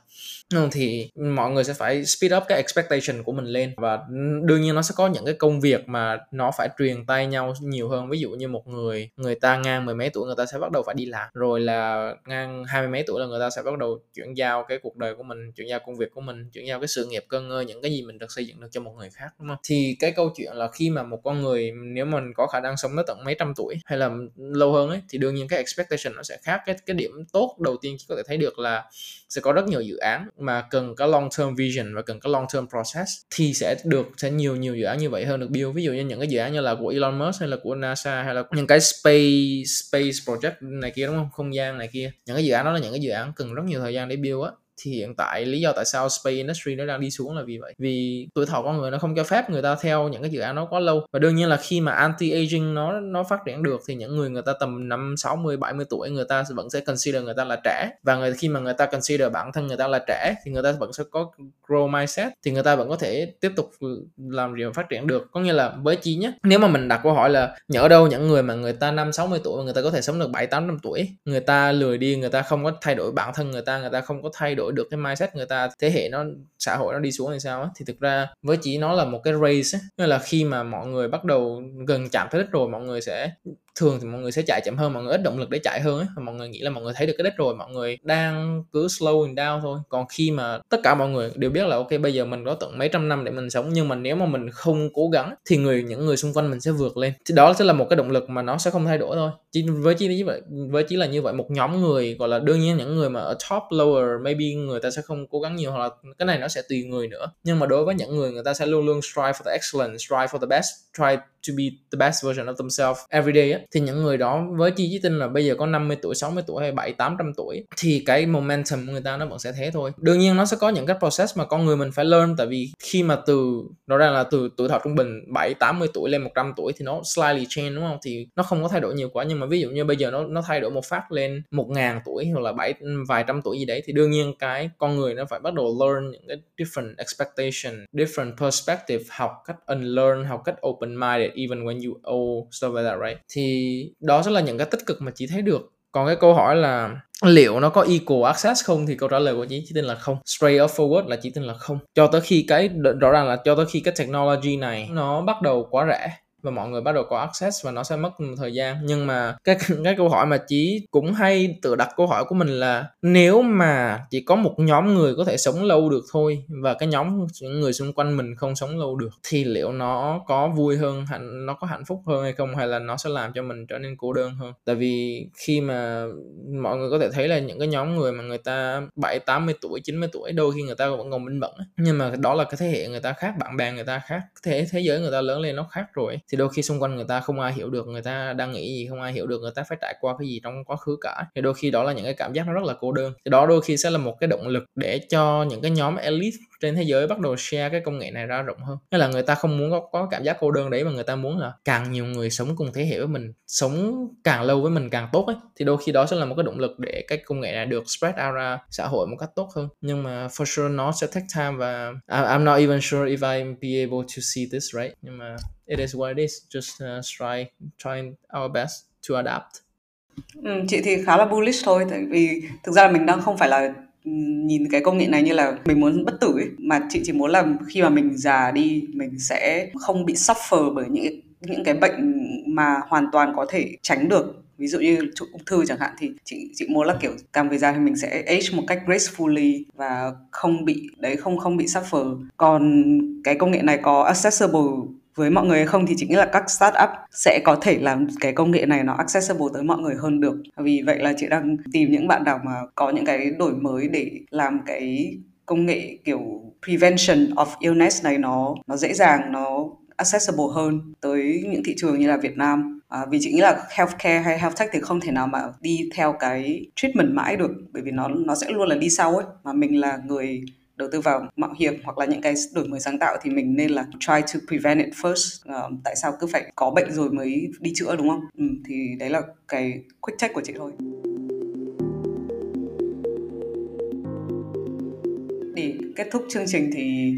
S2: Ừ, thì mọi người sẽ phải speed up cái expectation của mình lên và đương nhiên nó sẽ có những cái công việc mà nó phải truyền tay nhau nhiều hơn ví dụ như một người người ta ngang mười mấy tuổi người ta sẽ bắt đầu phải đi làm. Rồi là ngang hai mươi mấy tuổi là người ta sẽ bắt đầu chuyển giao cái cuộc đời của mình, chuyển giao công việc của mình, chuyển giao cái sự nghiệp cơ ngơi, những cái gì mình được xây dựng được cho một người khác, đúng không? Thì cái câu chuyện là khi mà một con người, nếu mình có khả năng sống tới tận mấy trăm tuổi hay là lâu hơn ấy, thì đương nhiên cái expectation nó sẽ khác. Cái cái điểm tốt đầu tiên có thể thấy được là sẽ có rất nhiều dự án mà cần có long term vision và cần có long term process thì sẽ được, sẽ nhiều nhiều dự án như vậy hơn, được build. Ví dụ như những cái dự án như là của Elon Musk hay là của NASA hay là những cái space space project này kia, đúng không? Không gian này kia. Những cái dự án đó là những cái dự án cần rất nhiều thời gian để build á thì hiện tại lý do tại sao space industry nó đang đi xuống là vì vậy vì tuổi thọ con người nó không cho phép người ta theo những cái dự án nó quá lâu và đương nhiên là khi mà anti aging nó nó phát triển được thì những người người ta tầm năm 60 70 tuổi người ta vẫn sẽ consider người ta là trẻ và người khi mà người ta consider bản thân người ta là trẻ thì người ta vẫn sẽ có grow mindset thì người ta vẫn có thể tiếp tục làm điều phát triển được có nghĩa là với chi nhé nếu mà mình đặt câu hỏi là nhỡ đâu những người mà người ta năm 60 tuổi mà người ta có thể sống được 7 8 năm tuổi người ta lười đi người ta không có thay đổi bản thân người ta người ta không có thay đổi được cái mindset người ta, thế hệ nó, xã hội nó đi xuống thì sao á? Thì thực ra với chỉ nó là một cái race nên là khi mà mọi người bắt đầu gần chạm tới đích rồi, mọi người sẽ thường thì mọi người sẽ chạy chậm hơn mọi người ít động lực để chạy hơn ấy. mọi người nghĩ là mọi người thấy được cái đích rồi mọi người đang cứ slowing down thôi. Còn khi mà tất cả mọi người đều biết là ok bây giờ mình có tận mấy trăm năm để mình sống nhưng mà nếu mà mình không cố gắng thì người những người xung quanh mình sẽ vượt lên. Thì đó sẽ là một cái động lực mà nó sẽ không thay đổi thôi. Chỉ với chỉ như vậy với chỉ là như vậy một nhóm người gọi là đương nhiên những người mà ở top lower maybe người ta sẽ không cố gắng nhiều hoặc là cái này nó sẽ tùy người nữa. Nhưng mà đối với những người người ta sẽ luôn luôn strive for the excellence strive for the best try to be the best version of themselves every day ấy, thì những người đó với chi chí tin là bây giờ có 50 tuổi 60 tuổi hay 7 800 tuổi, thì cái momentum của người ta nó vẫn sẽ thế thôi. Đương nhiên nó sẽ có những cái process mà con người mình phải learn, tại vì khi mà từ đó ra là từ tuổi thọ trung bình 7 80 tuổi lên 100 tuổi thì nó slightly change, đúng không? Thì nó không có thay đổi nhiều quá, nhưng mà ví dụ như bây giờ nó nó thay đổi một phát lên một ngàn tuổi hoặc là bảy, vài trăm tuổi gì đấy, thì đương nhiên cái con người nó phải bắt đầu learn những cái different expectation, different perspective, học cách unlearn, học cách open minded even when you old, stuff like that, right? Thì đó sẽ là những cái tích cực mà chị thấy được. Còn cái câu hỏi là liệu nó có equal access không thì câu trả lời của chị chỉ tin là không. Straight up forward là chỉ tin là không. Cho tới khi cái rõ ràng là cho tới khi cái technology này nó bắt đầu quá rẻ và mọi người bắt đầu có access và nó sẽ mất một thời gian. Nhưng mà cái cái câu hỏi mà chí cũng hay tự đặt câu hỏi của mình là nếu mà chỉ có một nhóm người có thể sống lâu được thôi và cái nhóm những người xung quanh mình không sống lâu được, thì liệu nó có vui hơn hạnh, nó có hạnh phúc hơn hay không? Hay là nó sẽ làm cho mình trở nên cô đơn hơn? Tại vì khi mà mọi người có thể thấy là những cái nhóm người mà người ta bảy, tám mươi tuổi 90 tuổi, đôi khi người ta vẫn còn minh bẩn nhưng mà đó là cái thế hệ người ta khác, bạn bè người ta khác, thế thế giới người ta lớn lên nó khác rồi thì đôi khi xung quanh người ta không ai hiểu được, người ta đang nghĩ gì, không ai hiểu được, người ta phải trải qua cái gì trong quá khứ cả. Thì đôi khi đó là những cái cảm giác nó rất là cô đơn. Thì đó đôi khi sẽ là một cái động lực để cho những cái nhóm elite trên thế giới bắt đầu share cái công nghệ này ra rộng hơn. Nghĩa là người ta không muốn có, có cảm giác cô đơn đấy mà người ta muốn là càng nhiều người sống cùng thế hệ với mình sống càng lâu với mình càng tốt ấy thì đôi khi đó sẽ là một cái động lực để cái công nghệ này được spread out ra xã hội một cách tốt hơn. Nhưng mà for sure nó sẽ take time và I'm not even sure if I be able to see this right. Nhưng mà it is what it is. Just uh, try trying our best to adapt.
S1: Ừ, chị thì khá là bullish thôi tại vì thực ra là mình đang không phải là nhìn cái công nghệ này như là mình muốn bất tử ấy, mà chị chỉ muốn là khi mà mình già đi, mình sẽ không bị suffer bởi những những cái bệnh mà hoàn toàn có thể tránh được. Ví dụ như ung thư chẳng hạn thì chị chị muốn là kiểu càng về già thì mình sẽ age một cách gracefully và không bị, đấy, không không bị suffer. Còn cái công nghệ này có accessible với mọi người hay không thì chính là các startup sẽ có thể làm cái công nghệ này nó accessible tới mọi người hơn được. Vì vậy là chị đang tìm những bạn nào mà có những cái đổi mới để làm cái công nghệ kiểu prevention of illness này nó nó dễ dàng nó accessible hơn tới những thị trường như là Việt Nam. À, vì chị nghĩ là healthcare hay health tech thì không thể nào mà đi theo cái treatment mãi được bởi vì nó nó sẽ luôn là đi sau ấy. Mà mình là người đầu tư vào mạo hiểm hoặc là những cái đổi mới sáng tạo thì mình nên là try to prevent it first. Uh, tại sao cứ phải có bệnh rồi mới đi chữa đúng không? Ừ, thì đấy là cái quick check của chị thôi. Để kết thúc chương trình thì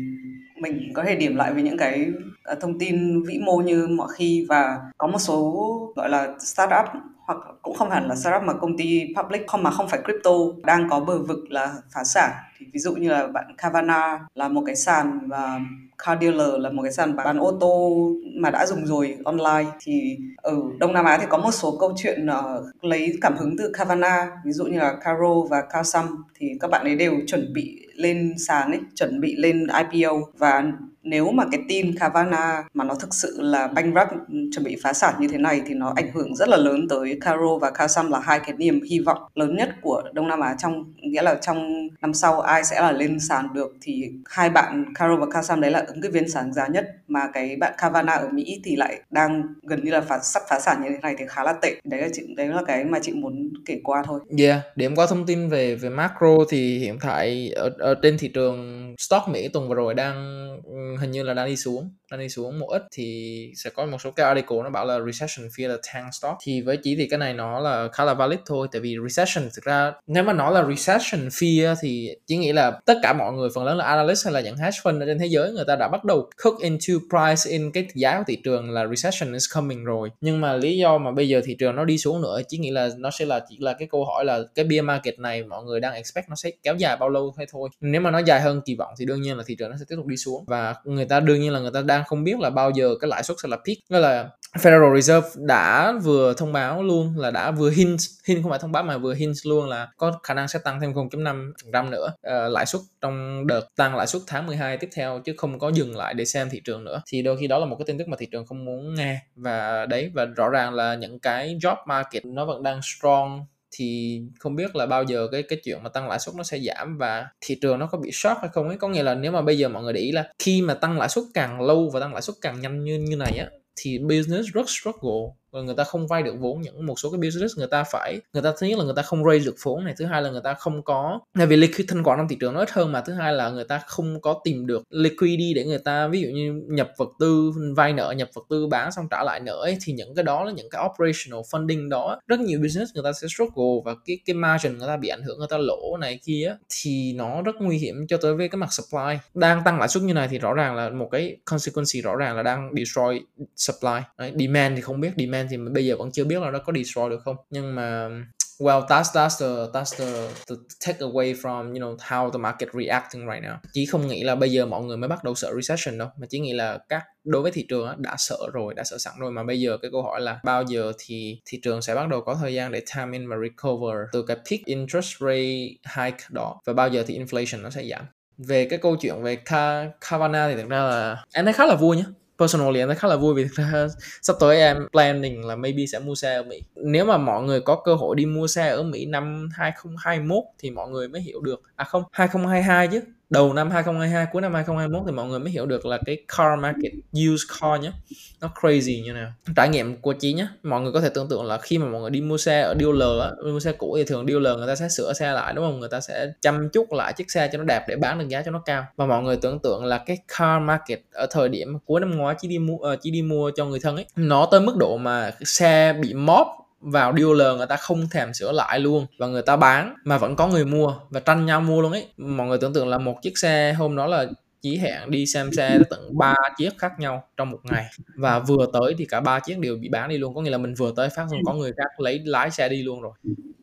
S1: mình có thể điểm lại với những cái ờ, thông tin vĩ mô như mọi khi và có một số gọi là startup hoặc cũng không hẳn là startup mà công ty public không mà không phải crypto đang có bờ vực là phá sản. Thì ví dụ như là bạn Kavana là một cái sàn và car dealer là một cái sàn bán ô tô mà đã dùng rồi online. Thì ở Đông Nam Á thì có một số câu chuyện uh, lấy cảm hứng từ Kavana ví dụ như là Caro và Kaosam thì các bạn ấy đều chuẩn bị lên sàn ấy chuẩn bị lên IPO và nếu mà cái tin Cavana mà nó thực sự là bankrupt chuẩn bị phá sản như thế này thì nó ảnh hưởng rất là lớn tới Caro và Kasam là hai cái niềm hy vọng lớn nhất của Đông Nam Á trong nghĩa là trong năm sau ai sẽ là lên sàn được. Thì hai bạn Caro và Kasam đấy là ứng cử viên sáng giá nhất mà cái bạn Cavana ở Mỹ thì lại đang gần như là phá, sắp phá sản như thế này thì khá là tệ. Đấy là chị đấy là cái mà chị muốn kể qua thôi.
S2: Yeah, điểm qua thông tin về về macro thì hiện tại ở, ở Ờ, trên thị trường stock Mỹ tuần vừa rồi đang ừ, hình như là đang đi xuống đang đi xuống một ít thì sẽ có một số cái article nó bảo là recession fear là tank stock thì với chỉ thì cái này nó là khá là valid thôi, tại vì recession thực ra nếu mà nói là recession fear thì chỉ nghĩ là tất cả mọi người, phần lớn là analyst hay là những hedge fund ở trên thế giới, người ta đã bắt đầu cook into price in cái giá của thị trường là recession is coming rồi. Nhưng mà lý do mà bây giờ thị trường nó đi xuống nữa, chỉ nghĩ là nó sẽ là chỉ là cái câu hỏi là cái bear market này mọi người đang expect nó sẽ kéo dài bao lâu hay thôi. Nếu mà nó dài hơn kỳ vọng thì đương nhiên là thị trường nó sẽ tiếp tục đi xuống. Và người ta đương nhiên là người ta đang không biết là bao giờ cái lãi suất sẽ là peak. Nghĩa là Federal Reserve đã vừa thông báo luôn là đã vừa hint hint không phải thông báo mà vừa hint luôn là có khả năng sẽ tăng thêm 0.5% nữa. Uh, lãi suất trong đợt tăng lãi suất tháng 12 tiếp theo chứ không có dừng lại để xem thị trường nữa. Thì đôi khi đó là một cái tin tức mà thị trường không muốn nghe. Và đấy và rõ ràng là những cái job market nó vẫn đang strong thì không biết là bao giờ cái cái chuyện mà tăng lãi suất nó sẽ giảm và thị trường nó có bị short hay không ấy. Có nghĩa là nếu mà bây giờ mọi người để ý là khi mà tăng lãi suất càng lâu và tăng lãi suất càng nhanh như như này á, thì business rất struggle và người ta không vay được vốn những một số cái business người ta phải người ta thứ nhất là người ta không raise được vốn này thứ hai là người ta không có tại vì liquid thanh khoản trong thị trường nó ít hơn mà thứ hai là người ta không có tìm được liquidity để người ta ví dụ như nhập vật tư vay nợ nhập vật tư bán xong trả lại nợ ấy, thì những cái đó là những cái operational funding đó rất nhiều business người ta sẽ struggle và cái cái margin người ta bị ảnh hưởng người ta lỗ này kia thì nó rất nguy hiểm cho tới với cái mặt supply đang tăng lãi suất như này thì rõ ràng là một cái consequence rõ ràng là đang destroy supply Đấy, demand thì không biết demand Man thì bây giờ vẫn chưa biết là nó có destroy được không. Nhưng mà well that's that's the that's the, the take away from you know how the market reacting right now. Chỉ không nghĩ là bây giờ mọi người mới bắt đầu sợ recession đâu mà chỉ nghĩ là các đối với thị trường á, đã sợ rồi đã sợ sẵn rồi. Mà bây giờ cái câu hỏi là bao giờ thì thị trường sẽ bắt đầu có thời gian để time in và recover từ cái peak interest rate hike đó và bao giờ thì inflation nó sẽ giảm. Về cái câu chuyện về Kavana thì thực ra là em thấy khá là vui nhé personally em thấy khá là vui vì thực ra sắp tới em planning là maybe sẽ mua xe ở Mỹ. Nếu mà mọi người có cơ hội đi mua xe ở Mỹ năm 2021 thì mọi người mới hiểu được. À không 2022 chứ đầu năm 2022 cuối năm 2021 thì mọi người mới hiểu được là cái car market used car nhé nó crazy như nào. Trải nghiệm của chị nhé mọi người có thể tưởng tượng là khi mà mọi người đi mua xe ở dealer á mua xe cũ thì thường dealer người ta sẽ sửa xe lại đúng không? Người ta sẽ chăm chút lại chiếc xe cho nó đẹp để bán được giá cho nó cao. Và mọi người tưởng tượng là cái car market ở thời điểm cuối năm ngoái chỉ đi mua ờ, uh, chỉ đi mua cho người thân ấy nó tới mức độ mà xe bị móp vào dealer người ta không thèm sửa lại luôn và người ta bán mà vẫn có người mua và tranh nhau mua luôn ấy. Mọi người tưởng tượng là một chiếc xe hôm đó là chỉ hẹn đi xem xe tận 3 chiếc khác nhau trong một ngày. Và vừa tới thì cả ba chiếc đều bị bán đi luôn. Có nghĩa là mình vừa tới phát xong có người khác lấy, lái xe đi luôn rồi.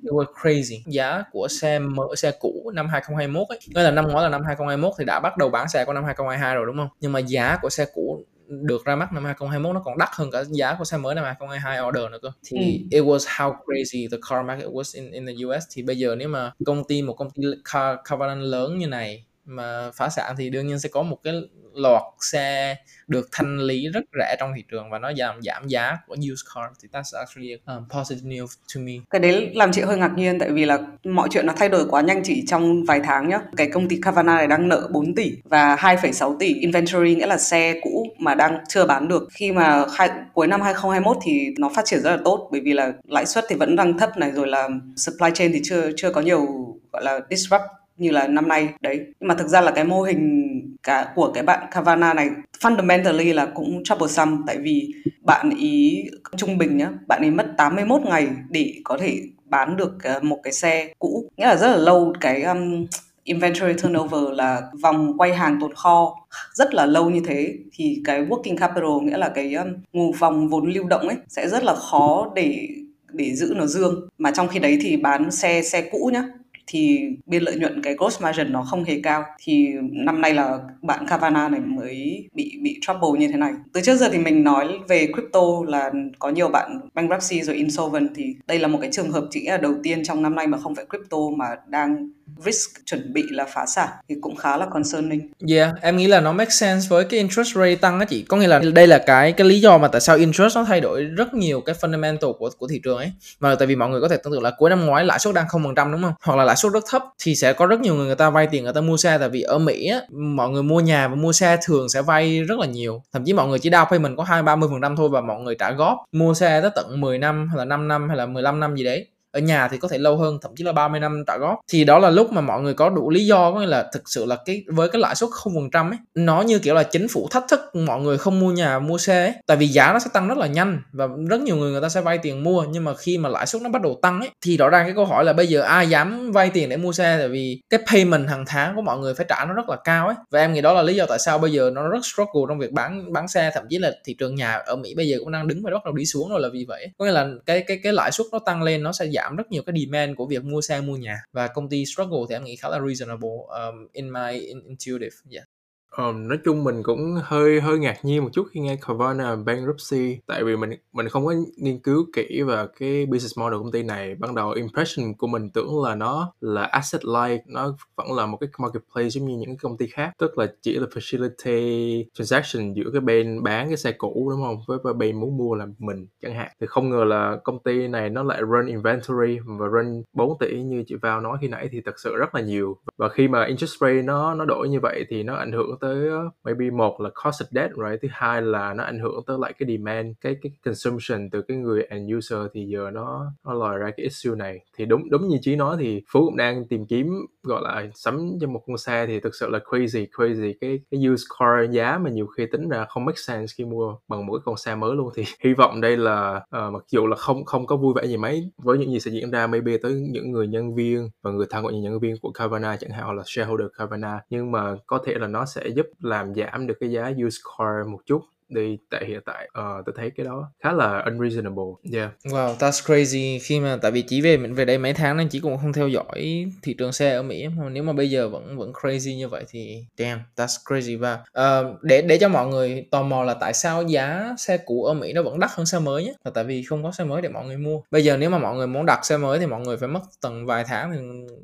S2: It was crazy. Giá của xe mở xe cũ năm 2021 ấy. Nghĩa là năm ngoái là năm 2021 thì đã bắt đầu bán xe của năm 2022 rồi, đúng không? Nhưng mà giá của xe cũ được ra mắt năm 2021 nó còn đắt hơn cả giá của xe mới năm 2022 order nữa cơ thì ừ. it was how crazy the car market was in in the US thì bây giờ nếu mà công ty một công ty car car lớn như này mà phá sản thì đương nhiên sẽ có một cái loạt xe được thanh lý rất rẻ trong thị trường và nó giảm giảm giá của used car thì that's actually a um, positive news to me.
S1: Cái đấy làm chị hơi ngạc nhiên tại vì là mọi chuyện nó thay đổi quá nhanh chỉ trong vài tháng nhá. Cái công ty Cavana này đang nợ 4 tỷ và 2,6 tỷ inventory nghĩa là xe cũ mà đang chưa bán được. Khi mà hai, cuối năm 2021 thì nó phát triển rất là tốt bởi vì là lãi suất thì vẫn đang thấp này rồi là supply chain thì chưa chưa có nhiều gọi là disrupt như là năm nay. Đấy nhưng mà thực ra là cái mô hình cả của cái bạn Kavana này fundamentally là cũng troublesome tại vì bạn ý trung bình nhá bạn ấy mất 81 ngày để có thể bán được ờ, một cái xe cũ. Nghĩa là rất là lâu cái um, inventory turnover là vòng quay hàng tồn kho rất là lâu như thế. Thì cái working capital nghĩa là cái um, nguồn vòng vốn lưu động ấy sẽ rất là khó để để giữ nó dương. Mà trong khi đấy thì bán xe xe cũ nhá thì biên lợi nhuận cái gross margin nó không hề cao. Thì năm nay là bạn Kavana này mới bị bị trouble như thế này. Từ trước giờ thì mình nói về crypto là có nhiều bạn bankruptcy rồi insolvent thì đây là một cái trường hợp chỉ là đầu tiên trong năm nay mà không phải crypto mà đang risk chuẩn bị là phá sản thì cũng khá là concerning.
S2: Yeah, em nghĩ là nó make sense với cái interest rate tăng á chị. Có nghĩa là đây là cái cái lý do mà tại sao interest nó thay đổi rất nhiều cái fundamental của của thị trường ấy. Mà tại vì mọi người có thể tưởng tượng là cuối năm ngoái lãi suất đang không phần trăm đúng không? Hoặc là lãi suất rất thấp thì sẽ có rất nhiều người người ta vay tiền người ta mua xe tại vì ở Mỹ á, mọi người mua nhà và mua xe thường sẽ vay rất là nhiều. Thậm chí mọi người chỉ down payment có hai ba mươi phần trăm thôi và mọi người trả góp mua xe tới tận 10 năm hay là 5 năm hay là 15 năm gì đấy ở nhà thì có thể lâu hơn, thậm chí là 30 năm trả góp. Thì đó là lúc mà mọi người có đủ lý do, có nghĩa là thực sự là cái, với cái lãi suất không phần trăm ấy, nó như kiểu là chính phủ thách thức mọi người không mua nhà, mua xe ấy. Tại vì giá nó sẽ tăng rất là nhanh và rất nhiều người người ta sẽ vay tiền mua. Nhưng mà khi mà lãi suất nó bắt đầu tăng ấy, thì rõ ràng cái câu hỏi là bây giờ ai dám vay tiền để mua xe? Tại vì cái payment hàng tháng của mọi người phải trả nó rất là cao ấy. Và em nghĩ đó là lý do tại sao bây giờ nó rất struggle trong việc bán bán xe. Thậm chí là thị trường nhà ở Mỹ bây giờ cũng đang đứng và bắt đầu đi xuống rồi là vì vậy có nghĩa là cái cái cái lãi suất nó tăng lên, nó sẽ giảm giảm rất nhiều cái demand của việc mua xe mua nhà và công ty struggle thì em nghĩ khá là reasonable um, in my intuitive yeah.
S3: Um, nói chung mình cũng hơi hơi ngạc nhiên một chút khi nghe Carvana bankruptcy tại vì mình mình không có nghiên cứu kỹ về cái business model công ty này. Ban đầu impression của mình tưởng là nó là asset light nó vẫn là một cái marketplace giống như những công ty khác tức là chỉ là facility transaction giữa cái bên bán cái xe cũ đúng không? Với bên muốn mua là mình chẳng hạn. Thì không ngờ là công ty này nó lại run inventory và run 4 tỷ như chị vào nói khi nãy thì thật sự rất là nhiều. Và khi mà interest rate nó nó đổi như vậy thì nó ảnh hưởng tới tới uh, maybe một là cost of debt right? Thứ hai là nó ảnh hưởng tới lại cái demand cái cái consumption từ cái người end user thì giờ nó nó lòi ra cái issue này. Thì đúng đúng như chí nói thì phú cũng đang tìm kiếm gọi là sắm cho một con xe thì thực sự là crazy crazy. Cái cái used car giá mà nhiều khi tính ra không make sense khi mua bằng một cái con xe mới luôn. Thì hy vọng đây là uh, mặc dù là không không có vui vẻ gì mấy với những gì sẽ diễn ra maybe tới những người nhân viên và người thân của những nhân viên của Carvana chẳng hạn hoặc là shareholder Carvana nhưng mà có thể là nó sẽ giúp làm giảm được cái giá used car một chút đi tại hiện tại ờ, uh, tôi thấy cái đó khá là unreasonable. Yeah.
S2: Wow that's crazy. Khi mà tại vì chỉ về mình về đây mấy tháng nên chỉ cũng không theo dõi thị trường xe ở Mỹ mà nếu mà bây giờ vẫn vẫn crazy như vậy thì damn that's crazy. Và uh, để để cho mọi người tò mò là tại sao giá xe cũ ở Mỹ nó vẫn đắt hơn xe mới nhé là tại vì không có xe mới để mọi người mua. Bây giờ nếu mà mọi người muốn đặt xe mới thì mọi người phải mất tầm vài tháng thì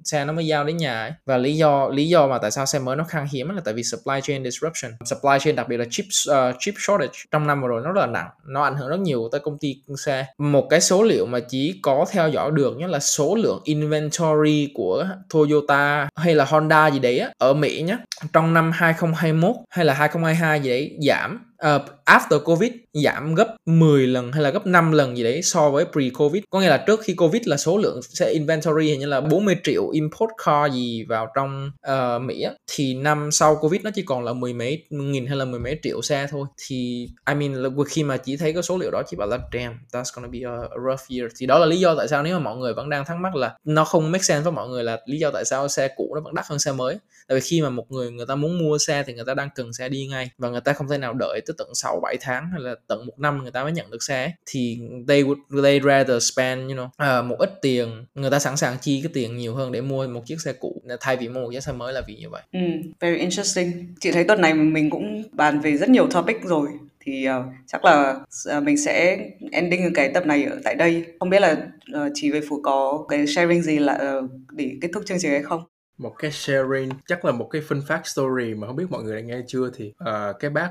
S2: xe nó mới giao đến nhà ấy. và lý do lý do mà tại sao xe mới nó khan hiếm là tại vì supply chain disruption. Supply chain đặc biệt là ờ, chip uh, chip short shortage trong năm vừa rồi nó rất là nặng. Nó ảnh hưởng rất nhiều tới công ty xe một cái số liệu mà chỉ có theo dõi được nhất là số lượng inventory của Toyota hay là Honda gì đấy á, ở Mỹ nhé trong năm 2021 hay là 2022 gì đấy giảm uh, after covid giảm gấp 10 lần hay là gấp 5 lần gì đấy so với pre-covid. Có nghĩa là trước khi covid là số lượng sẽ inventory hình như là 40 triệu import car gì vào trong uh, Mỹ á, thì năm sau covid nó chỉ còn là mười mấy nghìn hay là mười mấy triệu xe thôi. Thì I mean là khi mà chỉ thấy cái số liệu đó chỉ bảo là damn that's gonna be a, a rough year. Thì đó là lý do tại sao nếu mà mọi người vẫn đang thắc mắc là nó không make sense với mọi người là lý do tại sao xe cũ nó vẫn đắt hơn xe mới tại vì khi mà một người người ta muốn mua xe thì người ta đang cần xe đi ngay và người ta không thể nào đợi tới tận 6 7 tháng hay là tận một năm người ta mới nhận được xe thì they would they rather spend you know uh, một ít tiền người ta sẵn sàng chi cái tiền nhiều hơn để mua một chiếc xe cũ. Thay vì mua một chiếc xe mới là vì như vậy.
S1: Ừ, very interesting. Chị thấy tuần này mình cũng bàn về rất nhiều topic rồi. Thì uh, chắc là uh, mình sẽ ending cái tập này ở tại đây. Không biết là uh, chị về phú có cái sharing gì là uh, để kết thúc chương trình hay không?
S3: Một cái sharing chắc là một cái phân phát story mà không biết mọi người đã nghe chưa thì uh, cái bác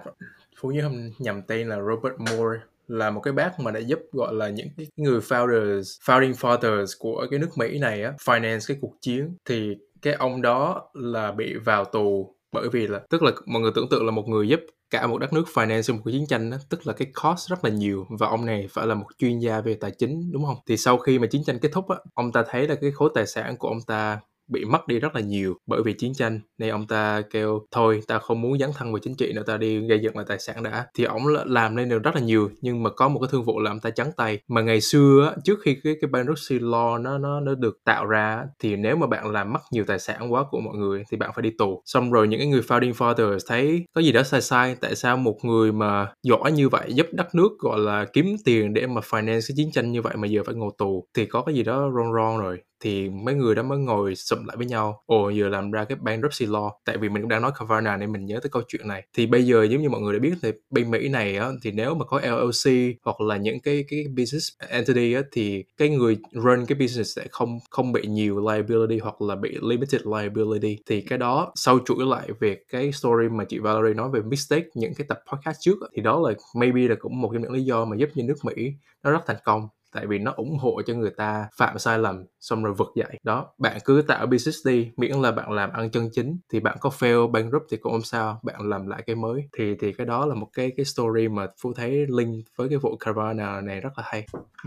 S3: phú nhớ không nhầm tên là Robert Moore là một cái bác mà đã giúp gọi là những cái người founders founding fathers của cái nước Mỹ này á finance cái cuộc chiến. Thì cái ông đó là bị vào tù bởi vì là tức là mọi người tưởng tượng là một người giúp cả một đất nước finance một cuộc chiến tranh đó, tức là cái cost rất là nhiều và ông này phải là một chuyên gia về tài chính đúng không? Thì sau khi mà chiến tranh kết thúc á ông ta thấy là cái khối tài sản của ông ta bị mất đi rất là nhiều bởi vì chiến tranh. Nên ông ta kêu, thôi ta không muốn dấn thân vào chính trị nữa ta đi gây dựng lại tài sản đã. Thì ông làm nên được rất là nhiều, nhưng mà có một cái thương vụ là ông ta trắng tay. Mà ngày xưa trước khi cái cái bankruptcy law nó nó nó được tạo ra thì nếu mà bạn làm mất nhiều tài sản quá của mọi người thì bạn phải đi tù. Xong rồi những cái người founding fathers thấy có gì đó sai sai, tại sao một người mà giỏi như vậy giúp đất nước, gọi là, kiếm tiền để mà finance cái chiến tranh như vậy mà giờ phải ngồi tù? Thì có cái gì đó wrong wrong rồi thì mấy người đó mới ngồi sụm lại với nhau. Ồ giờ làm ra cái bankruptcy law. Tại vì mình cũng đang nói Kavana nên mình nhớ tới câu chuyện này. Thì bây giờ giống như mọi người đã biết thì bên Mỹ này á, thì nếu mà có LLC hoặc là những cái cái business entity á, thì cái người run cái business sẽ không không bị nhiều liability hoặc là bị limited liability. Thì cái đó sau chuỗi lại về cái story mà chị Valerie nói về mistake những cái tập podcast trước thì đó là maybe là cũng một trong những lý do mà giúp cho nước Mỹ nó rất thành công tại vì nó ủng hộ cho người ta phạm sai lầm, xong rồi vực dậy. Đó, bạn cứ tạo business đi, miễn là bạn làm ăn chân chính, thì bạn có fail, bankrupt thì cũng không sao, bạn làm lại cái mới. Thì thì cái đó là một cái cái story mà phú thấy link với cái vụ Carvana này rất là hay.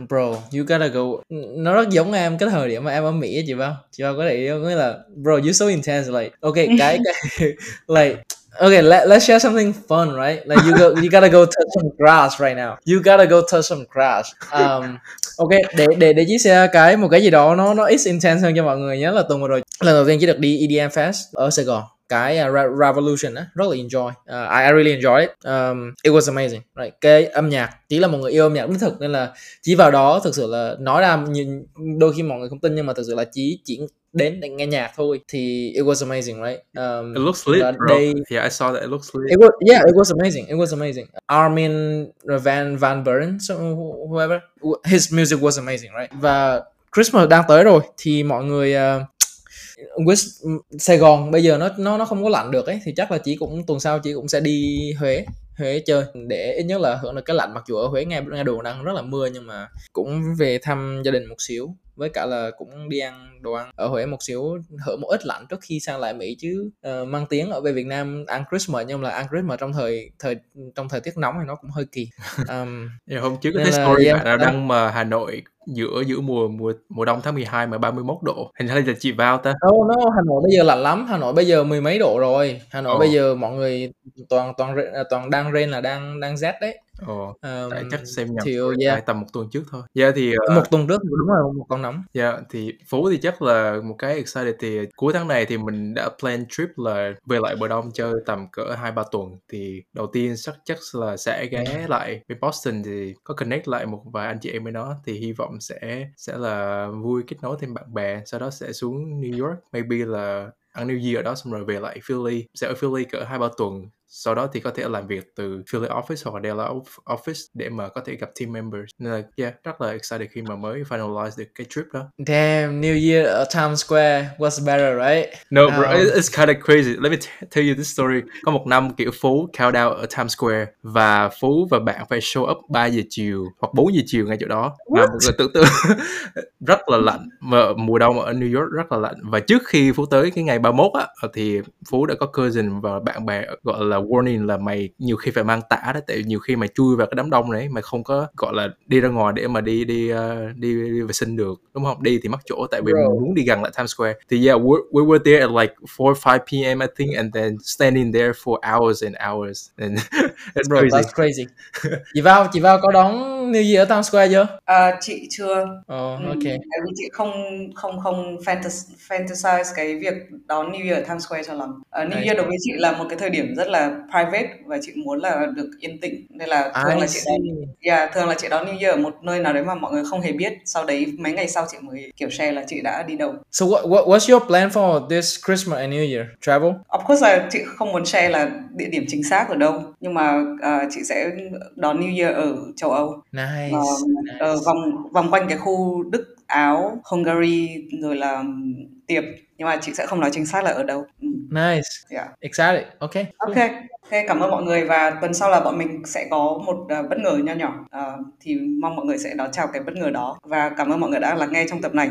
S2: Bro, you gotta go. Nó rất giống em, cái thời điểm mà em ở Mỹ chị bao. Chị bao có để không? Nghĩa là, bro, you so intense, like ok cái cái, like okay let, let's share something fun right? Like you go you gotta go touch some grass right now. You gotta go touch some grass. Um ok để để để chia sẻ cái một cái gì đó nó nó ít intense hơn cho mọi người nhớ là tuần vừa rồi lần đầu tiên chỉ được đi EDM Fest ở Sài Gòn cái uh, Revolution á rất là enjoy. Uh, I, I really enjoy it. Um, it was amazing. Right cái âm nhạc chỉ là một người yêu âm nhạc đích thực nên là chỉ vào đó thực sự là nói ra nhìn đôi khi mọi người không tin nhưng mà thực sự là chỉ chỉ đến để nghe nhạc thôi thì it was amazing right?
S3: Um, it looks lit bro. they, yeah I saw that. It looks lit.
S2: It was yeah it was amazing. It was amazing. Armin Van Van Buren so whoever. His music was amazing right? Và Christmas đang tới rồi thì mọi người uh, West, Sài Gòn bây giờ nó nó nó không có lạnh được ấy, thì chắc là chỉ cũng, tuần sau chỉ cũng sẽ đi Huế Huế chơi. Để ít nhất là hưởng được cái lạnh, mặc dù ở Huế nghe nghe đồ đang rất là mưa nhưng mà cũng về thăm gia đình một xíu với cả là cũng đi ăn đồ ăn ở Huế một xíu hở một ít lạnh trước khi sang lại Mỹ chứ uh, mang tiếng ở về Việt Nam ăn Christmas nhưng mà ăn Christmas trong thời thời trong thời tiết nóng thì nó cũng hơi kỳ.
S3: Um, hôm trước cái story yeah, bạn đăng mà Hà Nội giữa giữa mùa mùa mùa đông tháng 12 mà 31 độ hình như là chị vào ta.
S2: Đâu nó Hà Nội bây giờ lạnh lắm Hà Nội bây giờ mười mấy độ rồi. Hà Nội oh. bây giờ mọi người toàn toàn toàn đang rain là đang đang rét đấy
S3: Ồ, um, tại chắc xem nhầm thì, yeah. tầm một tuần trước thôi. Dạ yeah, thì
S2: uh, một tuần trước đúng rồi một con nóng.
S3: Dạ yeah, thì Phú thì chắc là một cái excited thì cuối tháng này thì mình đã plan trip là về lại bờ đông chơi tầm cỡ hai ba tuần thì đầu tiên chắc chắc là sẽ ghé lại bên Boston thì có connect lại một vài anh chị em với nó thì hy vọng sẽ sẽ là vui kết nối thêm bạn bè sau đó sẽ xuống New York maybe là ăn New Year ở đó xong rồi về lại Philly sẽ ở Philly cỡ hai ba tuần sau đó thì có thể làm việc từ Philly office hoặc Dallas office để mà có thể gặp team members. Nên là yeah rất là excited khi mà mới finalize được cái trip đó.
S2: Damn New Year ở Times Square was better right?
S3: No bro um, it's kind of crazy. Let me tell you this story. Có một năm kiểu Phú countdown ở Times Square và Phú và bạn phải show up 3 giờ chiều hoặc 4 giờ chiều ngay chỗ đó. Và một người tưởng tượng rất là lạnh. Mà mùa đông ở New York rất là lạnh. Và trước khi Phú tới cái ngày 31 á thì Phú đã có cousin và bạn bè gọi là warning là mày nhiều khi phải mang tả đó tại nhiều khi mày chui vào cái đám đông này mày không có gọi là đi ra ngoài để mà đi đi uh, đi, đi vệ sinh được đúng không đi thì mất chỗ tại vì Bro. mình muốn đi gần lại Times Square thì yeah we, we were there at like 4 5 p.m. I think and then standing there for hours and hours and
S2: that's Bro, crazy. That's crazy. chị vào chị vào có đón New Year ở Times Square chưa?
S1: À, chị chưa.
S2: Oh, ok.
S1: Tại vì chị không không không fantasize cái việc đón New Year ở Times Square cho lắm. Uh, New Year đối với chị là một cái thời điểm rất là private và chị muốn là được yên tĩnh nên là thường I là chị đón yeah, thường là chị đón New Year ở một nơi nào đấy mà mọi người không hề biết sau đấy mấy ngày sau chị mới kiểu share là chị đã đi đâu
S2: So what, what what's your plan for this Christmas and New Year? Travel?
S1: Of course là chị không muốn share là địa điểm chính xác ở đâu nhưng mà uh, chị sẽ đón New Year ở châu Âu
S2: nice, nice.
S1: Uh, vòng vòng quanh cái khu Đức Áo Hungary rồi là tiệp nhưng mà chị sẽ không nói chính xác là ở đâu.
S2: Ừ. Nice. Yeah. Excited. Okay.
S1: Ok. Ok, cảm ơn mọi người và tuần sau là bọn mình sẽ có một uh, bất ngờ nho nhỏ. Uh, thì mong mọi người sẽ đón chào cái bất ngờ đó và cảm ơn mọi người đã lắng nghe trong tập này.